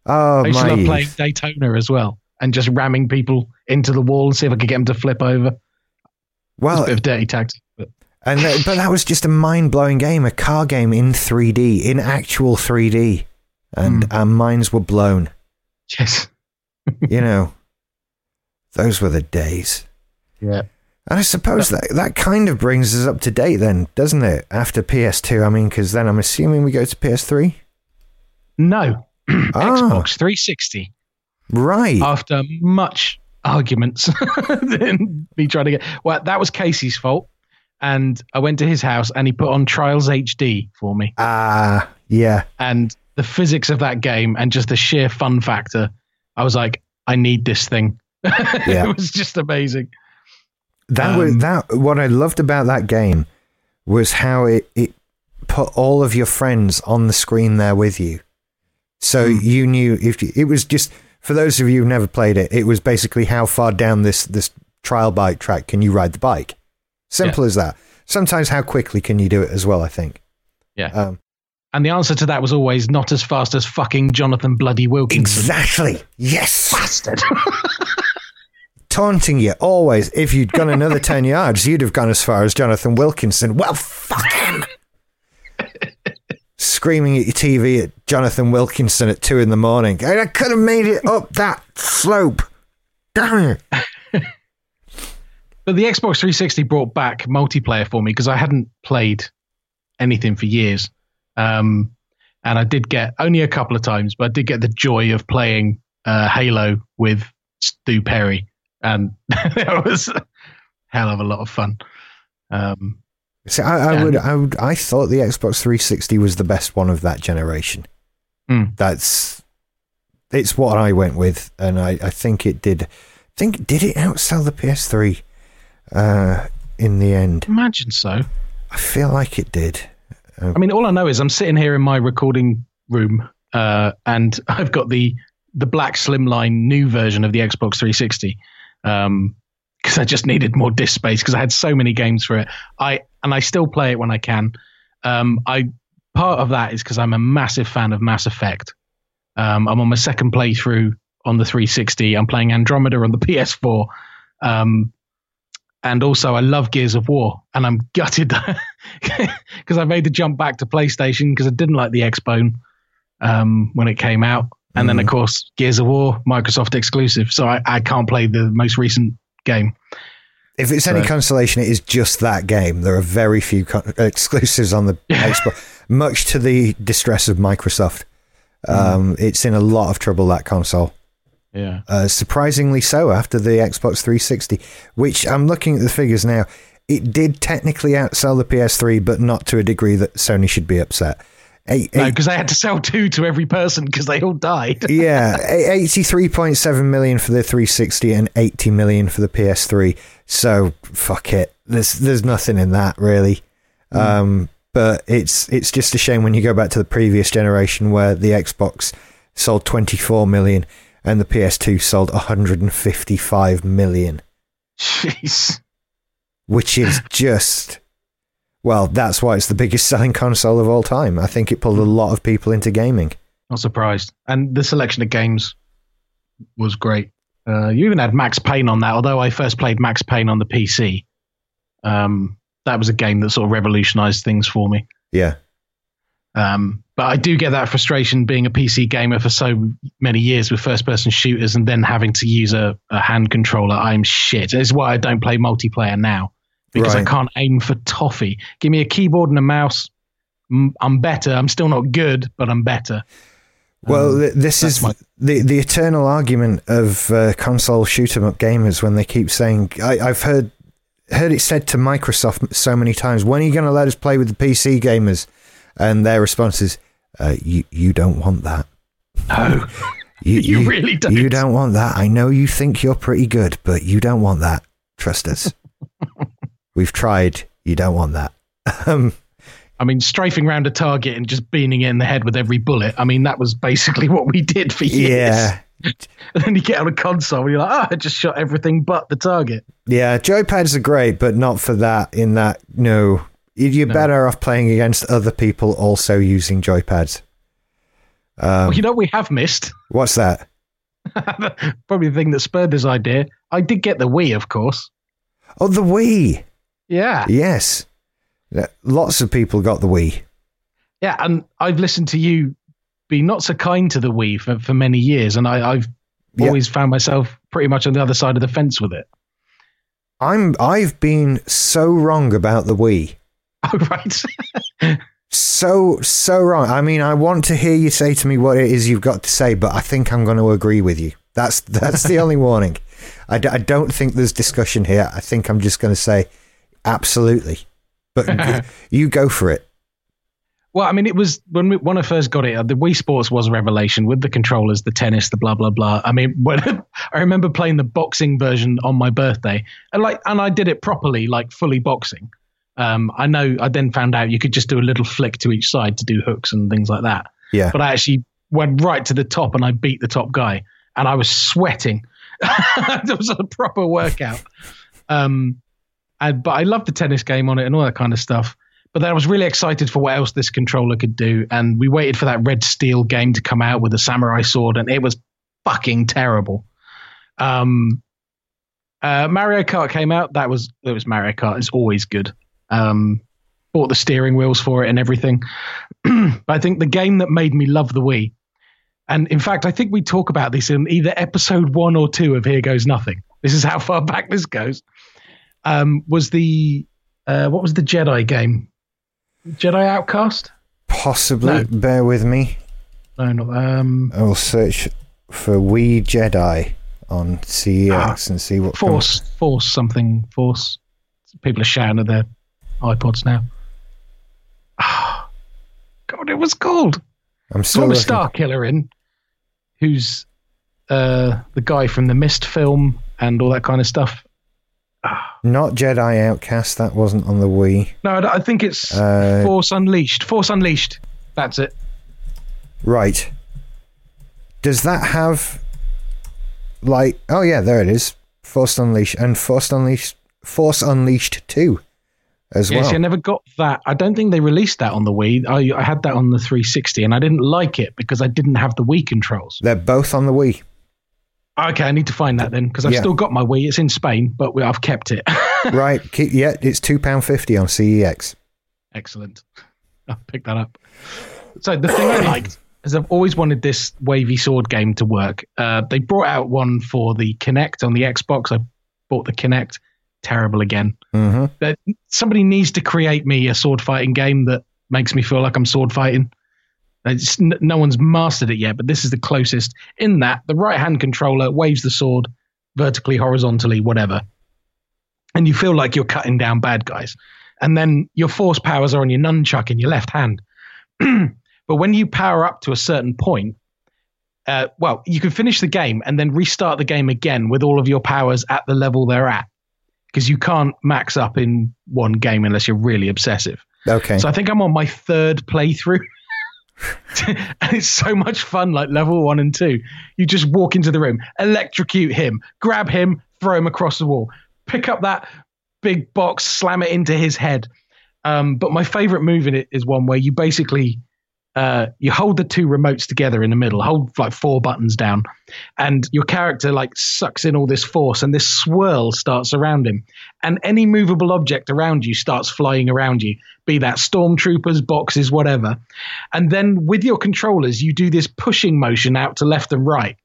Oh I used my! love playing Daytona as well and just ramming people into the wall and see if I could get them to flip over. It's a Well, bit of dirty tactics. But and that, but that was just a mind blowing game, a car game in 3D, in actual 3D, and Hmm. our minds were blown. yes. You know, those were the days. Yeah. And I suppose that that kind of brings us up to date then, doesn't it? After PS2, I mean, because then I'm assuming we go to PS3. No. Ah. Xbox 360. Right. After much arguments and me trying to get well, that was Casey's fault. And I went to his house and he put on Trials HD for me. Ah, yeah. And the physics of that game and just the sheer fun factor, I was like, I need this thing. Yeah. it was just amazing. That was Um, that. What I loved about that game was how it it put all of your friends on the screen there with you, so Hmm. you knew if you, it was just for those of you who've never played it. It was basically how far down this this trial bike track can you ride the bike? Simple as that. Sometimes how quickly can you do it as well? I think. Yeah. Um, And the answer to that was always not as fast as fucking Jonathan Bloody Wilkinson. exactly. Yes. Bastard. taunting you always. If you'd gone another 10 yards, you'd have gone as far as Jonathan Wilkinson. Well, fuck him. Screaming at your TV at Jonathan Wilkinson at two in the morning. I could have made it up that slope. Damn it. but the Xbox 360 brought back multiplayer for me because I hadn't played anything for years. Um, and I did get only a couple of times, but I did get the joy of playing uh, Halo with Stu Perry. And that was a hell of a lot of fun. Um, See, I, I Yeah. would, I would, I thought the Xbox 360 was the best one of that generation. Hmm. That's, it's what I went with, and I, I think it did. Think did it outsell the PS3 uh, in the end? imagine so. I feel like it did. I mean, all I know is I'm sitting here in my recording room uh, and I've got the the black slimline new version of the Xbox 360 because um, I just needed more disk space because I had so many games for it. I and I still play it when I can. Um, I part of that is because I'm a massive fan of Mass Effect. Um, I'm on my second playthrough on the 360. I'm playing Andromeda on the PS4. Um, and also, I love Gears of War, and I'm gutted because I made the jump back to PlayStation because I didn't like the Xbone um, when it came out. And mm. then, of mm. course, Gears of War, Microsoft exclusive. So I, I can't play the most recent game. If it's so. any consolation, it is just that game. There are very few co- exclusives on the Xbox, much to the distress of Microsoft. Mm. Um, mm. It's in a lot of trouble, that console. Yeah. Uh, surprisingly so after the Xbox 360, which I'm looking at the figures now. It did technically outsell the PS3, but not to a degree that Sony should be upset. Eight, no, because they had to sell two to every person because they all died. yeah, eighty-three point seven million for the 360 and eighty million for the PS3. So fuck it. There's there's nothing in that really. Mm. Um, but it's it's just a shame when you go back to the previous generation where the Xbox sold 24 million and the PS2 sold 155 million. Jeez. Which is just well, that's why it's the biggest selling console of all time. I think it pulled a lot of people into gaming. Not surprised. And the selection of games was great. Uh, you even had Max Payne on that, although I first played Max Payne on the PC. Um, that was a game that sort of revolutionized things for me. Yeah. Um, but I do get that frustration being a PC gamer for so many years with first person shooters and then having to use a, a hand controller. I'm shit. It's why I don't play multiplayer now because right. I can't aim for toffee. Give me a keyboard and a mouse. I'm better. I'm still not good, but I'm better. Well, um, this is my- the the eternal argument of uh, console shoot 'em up gamers when they keep saying I, have heard heard it said to Microsoft so many times, "When are you going to let us play with the PC gamers?" And their response is, uh, "You you don't want that." No, you, you, you really don't. You don't want that. I know you think you're pretty good, but you don't want that. Trust us. We've tried. You don't want that. Um, I mean, strafing around a target and just beating it in the head with every bullet. I mean, that was basically what we did for years. Yeah. and then you get on a console and you're like, oh, I just shot everything but the target. Yeah, joypads are great, but not for that. In that, no, you're no. better off playing against other people also using joypads. Um, well, you know, we have missed. What's that? Probably the thing that spurred this idea. I did get the Wii, of course. Oh, the Wii. Yeah. Yes. Lots of people got the Wii. Yeah, and I've listened to you be not so kind to the Wii for, for many years, and I, have always yeah. found myself pretty much on the other side of the fence with it. I'm I've been so wrong about the Wii. Oh right. so so wrong. I mean, I want to hear you say to me what it is you've got to say, but I think I'm going to agree with you. That's that's the only warning. I d- I don't think there's discussion here. I think I'm just going to say Absolutely. But you go for it. Well, I mean, it was when we, when I first got it. Uh, the Wii Sports was a revelation with the controllers, the tennis, the blah blah blah. I mean, when I remember playing the boxing version on my birthday, and like, and I did it properly, like fully boxing. Um, I know. I then found out you could just do a little flick to each side to do hooks and things like that. Yeah. But I actually went right to the top and I beat the top guy, and I was sweating. it was a proper workout. Um, and, but I loved the tennis game on it and all that kind of stuff. But then I was really excited for what else this controller could do. And we waited for that Red Steel game to come out with the samurai sword, and it was fucking terrible. Um, uh, Mario Kart came out. That was it was Mario Kart. It's always good. Um, bought the steering wheels for it and everything. but I think the game that made me love the Wii, and in fact, I think we talk about this in either episode one or two of Here Goes Nothing. This is how far back this goes um, was the uh, what was the Jedi game? Jedi Outcast? Possibly. No. Bear with me. No, not. Um, I will search for Wii Jedi on CEX ah, and see what Force comes. Force something Force. People are shouting at their iPods now. Oh, God, it was called. I'm still a Star Killer in, who's uh, the guy from the Mist film and all that kind of stuff. Not Jedi Outcast. That wasn't on the Wii. No, I think it's uh, Force Unleashed. Force Unleashed. That's it. Right. Does that have like? Oh yeah, there it is. Force Unleashed and Force Unleashed, Force Unleashed two, as Yeah, well. I never got that. I don't think they released that on the Wii. I, I had that on the 360, and I didn't like it because I didn't have the Wii controls. They're both on the Wii. Okay, I need to find that then because I've Yeah. still got my Wii. It's in Spain, but we, I've kept it. right? Keep, yeah, it's two pound fifty on CEX. Excellent. I'll pick that up. So the thing I liked is I've always wanted this wavy sword game to work. Uh, they brought out one for the Kinect on the Xbox. I bought the Kinect. Terrible again. hmm That somebody needs to create me a sword fighting game that makes me feel like I'm sword fighting. It's, no one's mastered it yet, but this is the closest. In that, the right hand controller waves the sword vertically, horizontally, whatever, and you feel like you're cutting down bad guys. And then your force powers are on your nunchuck in your left hand. but when you power up to a certain point, uh, well, you can finish the game and then restart the game again with all of your powers at the level they're at because you can't max up in one game unless you're really obsessive. Okay. So I think I'm on my third playthrough. and it's so much fun, like level one and two. You just walk into the room, electrocute him, grab him, throw him across the wall, pick up that big box, slam it into his head. Um, but my favorite move in it is one where you basically uh, you hold the two remotes together in the middle, hold like four buttons down, and your character like sucks in all this force, and this swirl starts around him, and any movable object around you starts flying around you, be that stormtroopers, boxes, whatever, and then with your controllers, you do this pushing motion out to left and right.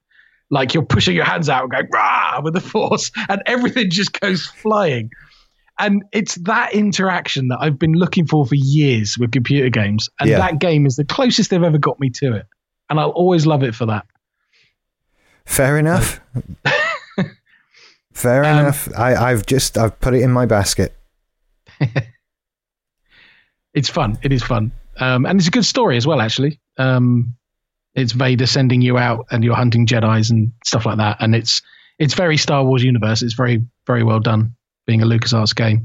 Like you're pushing your hands out and going rah with the force, and everything just goes flying. And it's that interaction that I've been looking for for years with computer games. And Yeah. that game is the closest they've ever got me to it. And I'll always love it for that. Fair enough. Fair Um, enough. I, I've just I've put it in my basket. It's fun. It is fun. Um, and it's a good story as well, actually. Um, it's Vader sending you out and you're hunting Jedi's and stuff like that. And it's it's very Star Wars universe. It's very, very well done, being a LucasArts game.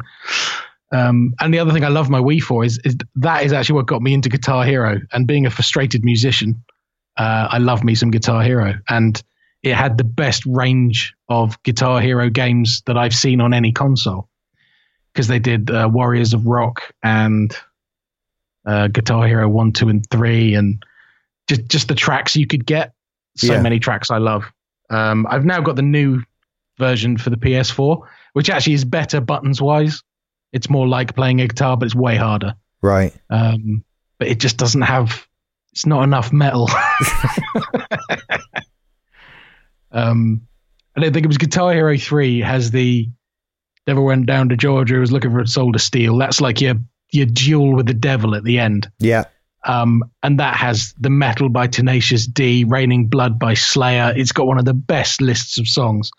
Um, and the other thing I love my Wii for is, is that is actually what got me into Guitar Hero. And being a frustrated musician, uh, I love me some Guitar Hero. And it had the best range of Guitar Hero games that I've seen on any console. Because they did uh, Warriors of Rock and uh, Guitar Hero 1, 2, and 3, and just, just the tracks you could get. So Yeah. many tracks I love. Um, I've now got the new version for the PS4, which actually is better buttons wise. It's more like playing a guitar, but it's way harder. Right. Um, but it just doesn't have. It's not enough metal. um, I don't think it was Guitar Hero Three has the devil went down to Georgia was looking for a soul to steal. That's like your your duel with the devil at the end. Yeah. Um, and that has the metal by Tenacious D, Raining Blood by Slayer. It's got one of the best lists of songs.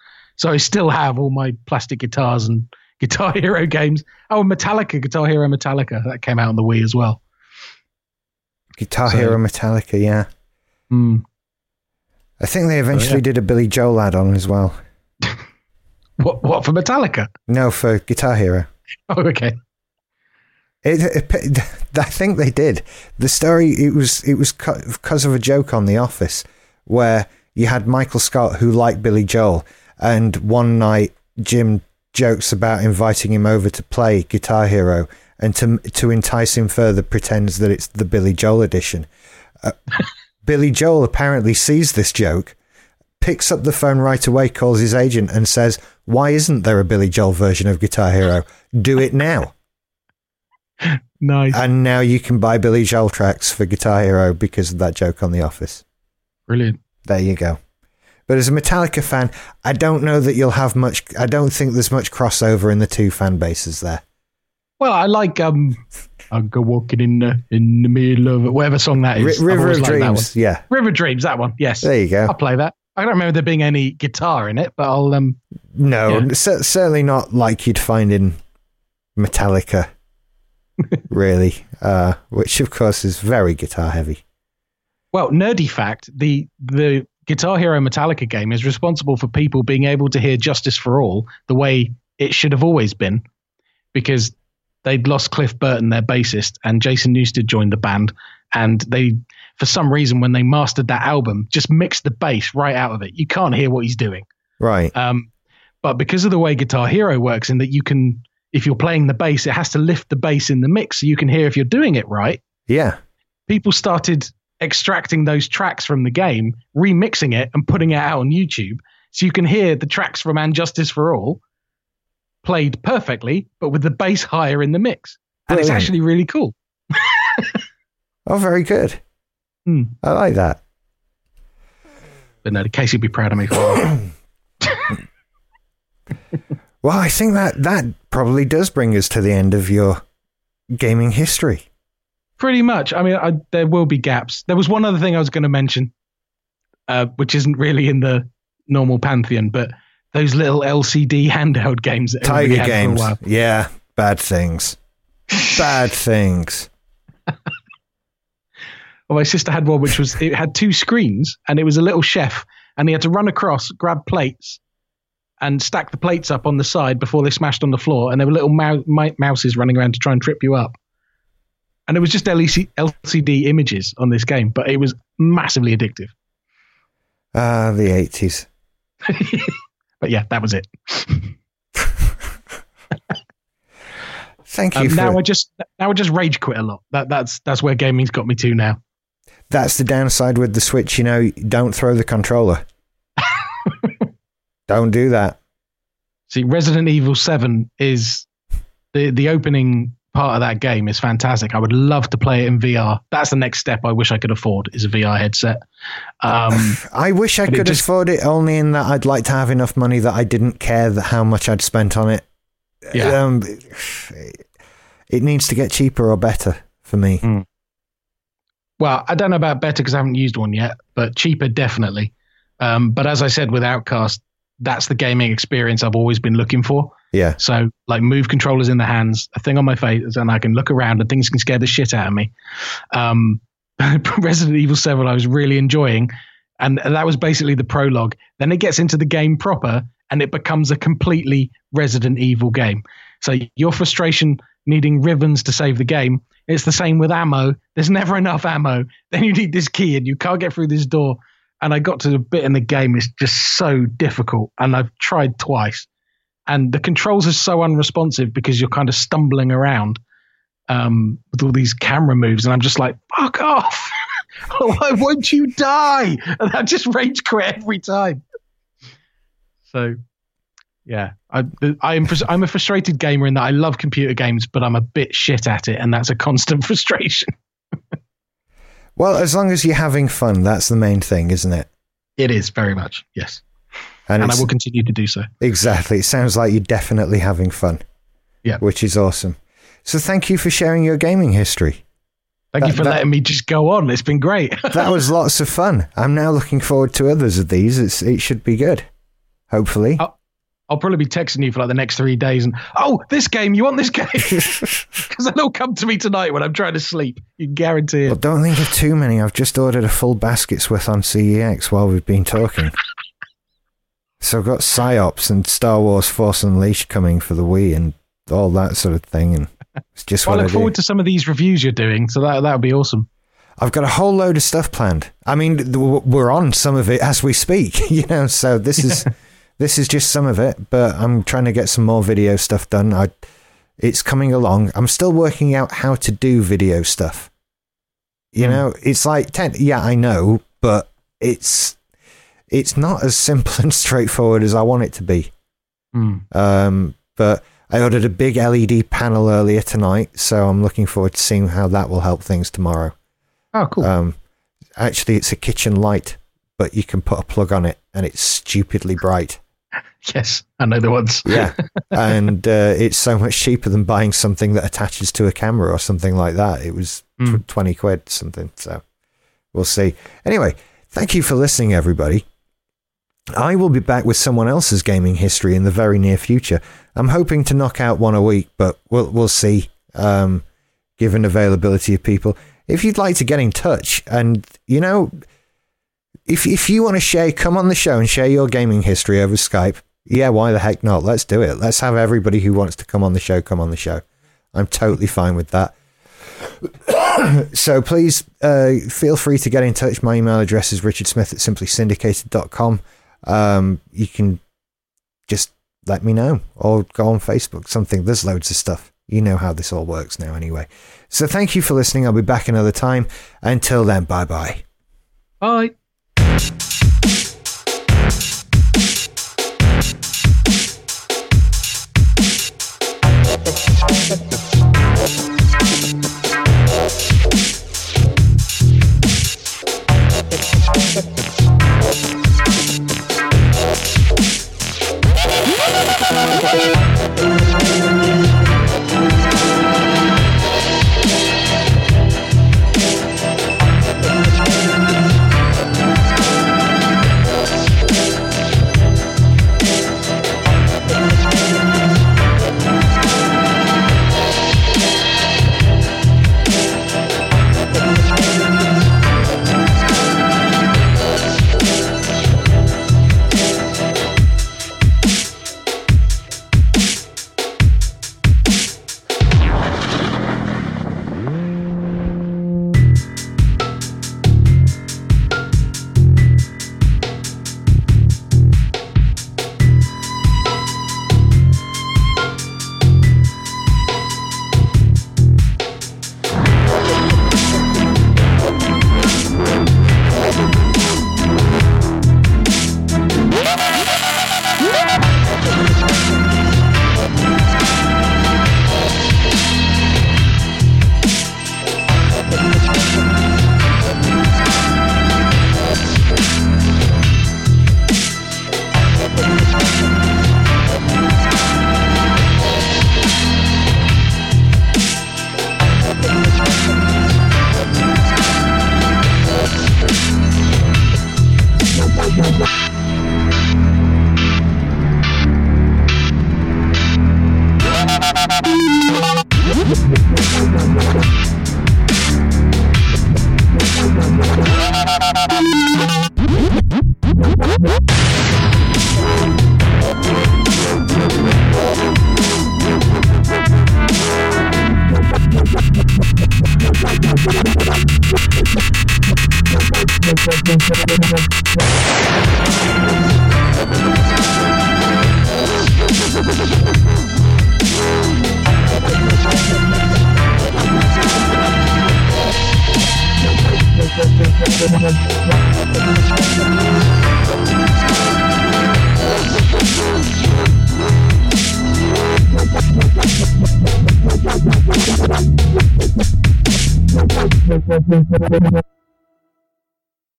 So I still have all my plastic guitars and Guitar Hero games. Oh, Metallica, Guitar Hero Metallica, that came out on the Wii as well. Guitar So- Hero Metallica. Yeah. Hmm. I think they eventually yeah. did a Billy Joel add-on as well. What? What for Metallica? No, for Guitar Hero. Oh, okay. It, it, I think they did. The story it was it was because of a joke on The Office where you had Michael Scott who liked Billy Joel, and one night Jim jokes about inviting him over to play Guitar Hero, and to to entice him further pretends that it's the Billy Joel edition. Uh, Billy Joel apparently sees this joke, picks up the phone right away, calls his agent, and says, "Why isn't there a Billy Joel version of Guitar Hero? Do it now." Nice. And now you can buy Billy Joel tracks for Guitar Hero because of that joke on The Office. Brilliant. There you go. But as a Metallica fan, I don't know that you'll have much. I don't think there's much crossover in the two fan bases there. Well, I like um, I go walking in the in the middle of whatever song that is. R- River of liked that one. Dreams, yeah. River Dreams, that one. Yes, There you go. I'll play that. I don't remember there being any guitar in it, but I'll um. No, Yeah. cer- certainly not like you'd find in Metallica, really. Uh, which of course is very guitar heavy. Well, nerdy fact: the the Guitar Hero Metallica game is responsible for people being able to hear "Justice for All" the way it should have always been, because they'd lost Cliff Burton, their bassist, and Jason Newsted joined the band. And they, for some reason, when they mastered that album, just mixed the bass right out of it. You can't hear what he's doing. Right. Um, but because of the way Guitar Hero works, in that you can, if you're playing the bass, it has to lift the bass in the mix so you can hear if you're doing it right. Yeah. People started extracting those tracks from the game, remixing it, and putting it out on YouTube. So you can hear the tracks from And Justice for All played perfectly, but with the bass higher in the mix. And it's actually really cool. Oh, very good. Hmm. I like that. But no, Casey would be proud of me. Well, I think that that probably does bring us to the end of your gaming history. Pretty much. I mean, I, there will be gaps. There was one other thing I was going to mention, uh, which isn't really in the normal pantheon, but those little LCD handheld games that Tiger games. For a while. Yeah, bad things. bad things. Well, my sister had one which was it had two screens and it was a little chef and he had to run across, grab plates, and stack the plates up on the side before they smashed on the floor. And there were little mou- mouses running around to try and trip you up. And it was just LEC- LCD images on this game, but it was massively addictive. Ah, the 80s. But yeah, that was it. Thank you Um, for now I just now I just rage quit a lot. That that's that's where gaming's got me to now. That's the downside with the Switch, you know, don't throw the controller. don't do that. See, Resident Evil Seven is the the opening part of that game is fantastic. I would love to play it in VR. That's the next step I wish I could afford is a VR headset. Um, I wish I could just- afford it only in that I'd like to have enough money that I didn't care that how much I'd spent on it. Yeah. Um, it needs to get cheaper or better for me. Mm. well, I don't know about better because I haven't used one yet, but cheaper definitely. Um, but as I said with Outcast, that's the gaming experience I've always been looking for. Yeah. So like move controllers in the hands, a thing on my face, and I can look around and things can scare the shit out of me. Um, Resident Evil 7 I was really enjoying. And that was basically the prologue. Then it gets into the game proper and it becomes a completely Resident Evil game. So your frustration needing ribbons to save the game, it's the same with ammo. There's never enough ammo. Then you need this key and you can't get through this door. And I got to the bit in the game, it's just so difficult. And I've tried twice and the controls are so unresponsive because you're kind of stumbling around um, with all these camera moves, and I'm just like, "Fuck off! Why won't you die?" And I just rage quit every time. So, yeah, I, I'm I'm a frustrated gamer in that I love computer games, but I'm a bit shit at it, and that's a constant frustration. Well, as long as you're having fun, that's the main thing, isn't it? It is very much yes, And, and I will continue to do so. exactly. It sounds like you're definitely having fun. Yeah. Which is awesome. So thank you for sharing your gaming history. Thank you for that- letting me just go on. It's been great. That was lots of fun. I'm now looking forward to others of these. It's, it should be good. Hopefully. Oh. I'll probably be texting you for like the next three days and oh this game you want this game because they'll come to me tonight when I'm trying to sleep you can guarantee Well, it don't think of too many. I've just ordered a full basket's worth on CEX while we've been talking. so I've got Psi-Ops and Star Wars Force Unleashed coming for the Wii and all that sort of thing. And it's just well, I I, look do. forward to some of these reviews you're doing so that that would be awesome I've got a whole load of stuff planned. I mean, we're on some of it as we speak, you know. So this is this is just some of it, but I'm trying to get some more video stuff done. I, it's coming along. I'm still working out how to do video stuff. You Hmm. know, it's like ten, yeah, I know, but it's it's not as simple and straightforward as I want it to be. Hmm. Um, but I ordered a big LED panel earlier tonight, so I'm looking forward to seeing how that will help things tomorrow. oh cool Um, actually, it's a kitchen light, but you can put a plug on it, and it's stupidly bright. Yes I know the ones Yeah, and uh, it's so much cheaper than buying something that attaches to a camera or something like that. It was tw- Mm. twenty quid something. So we'll see. Anyway, thank you for listening, everybody. I will be back with someone else's gaming history in the very near future. I'm hoping to knock out one a week, but we'll we'll see. Um, given availability of people, if you'd like to get in touch, and you know, if if you want to share, come on the show and share your gaming history over Skype. Yeah, why the heck not? Let's do it. Let's have everybody who wants to come on the show come on the show. I'm totally fine with that. so please uh, feel free to get in touch. My email address is richardsmith at simplysyndicated.com. Um, you can just let me know or go on Facebook, something. There's loads of stuff. You know how this all works now, anyway. So thank you for listening. I'll be back another time. Until then, bye bye bye.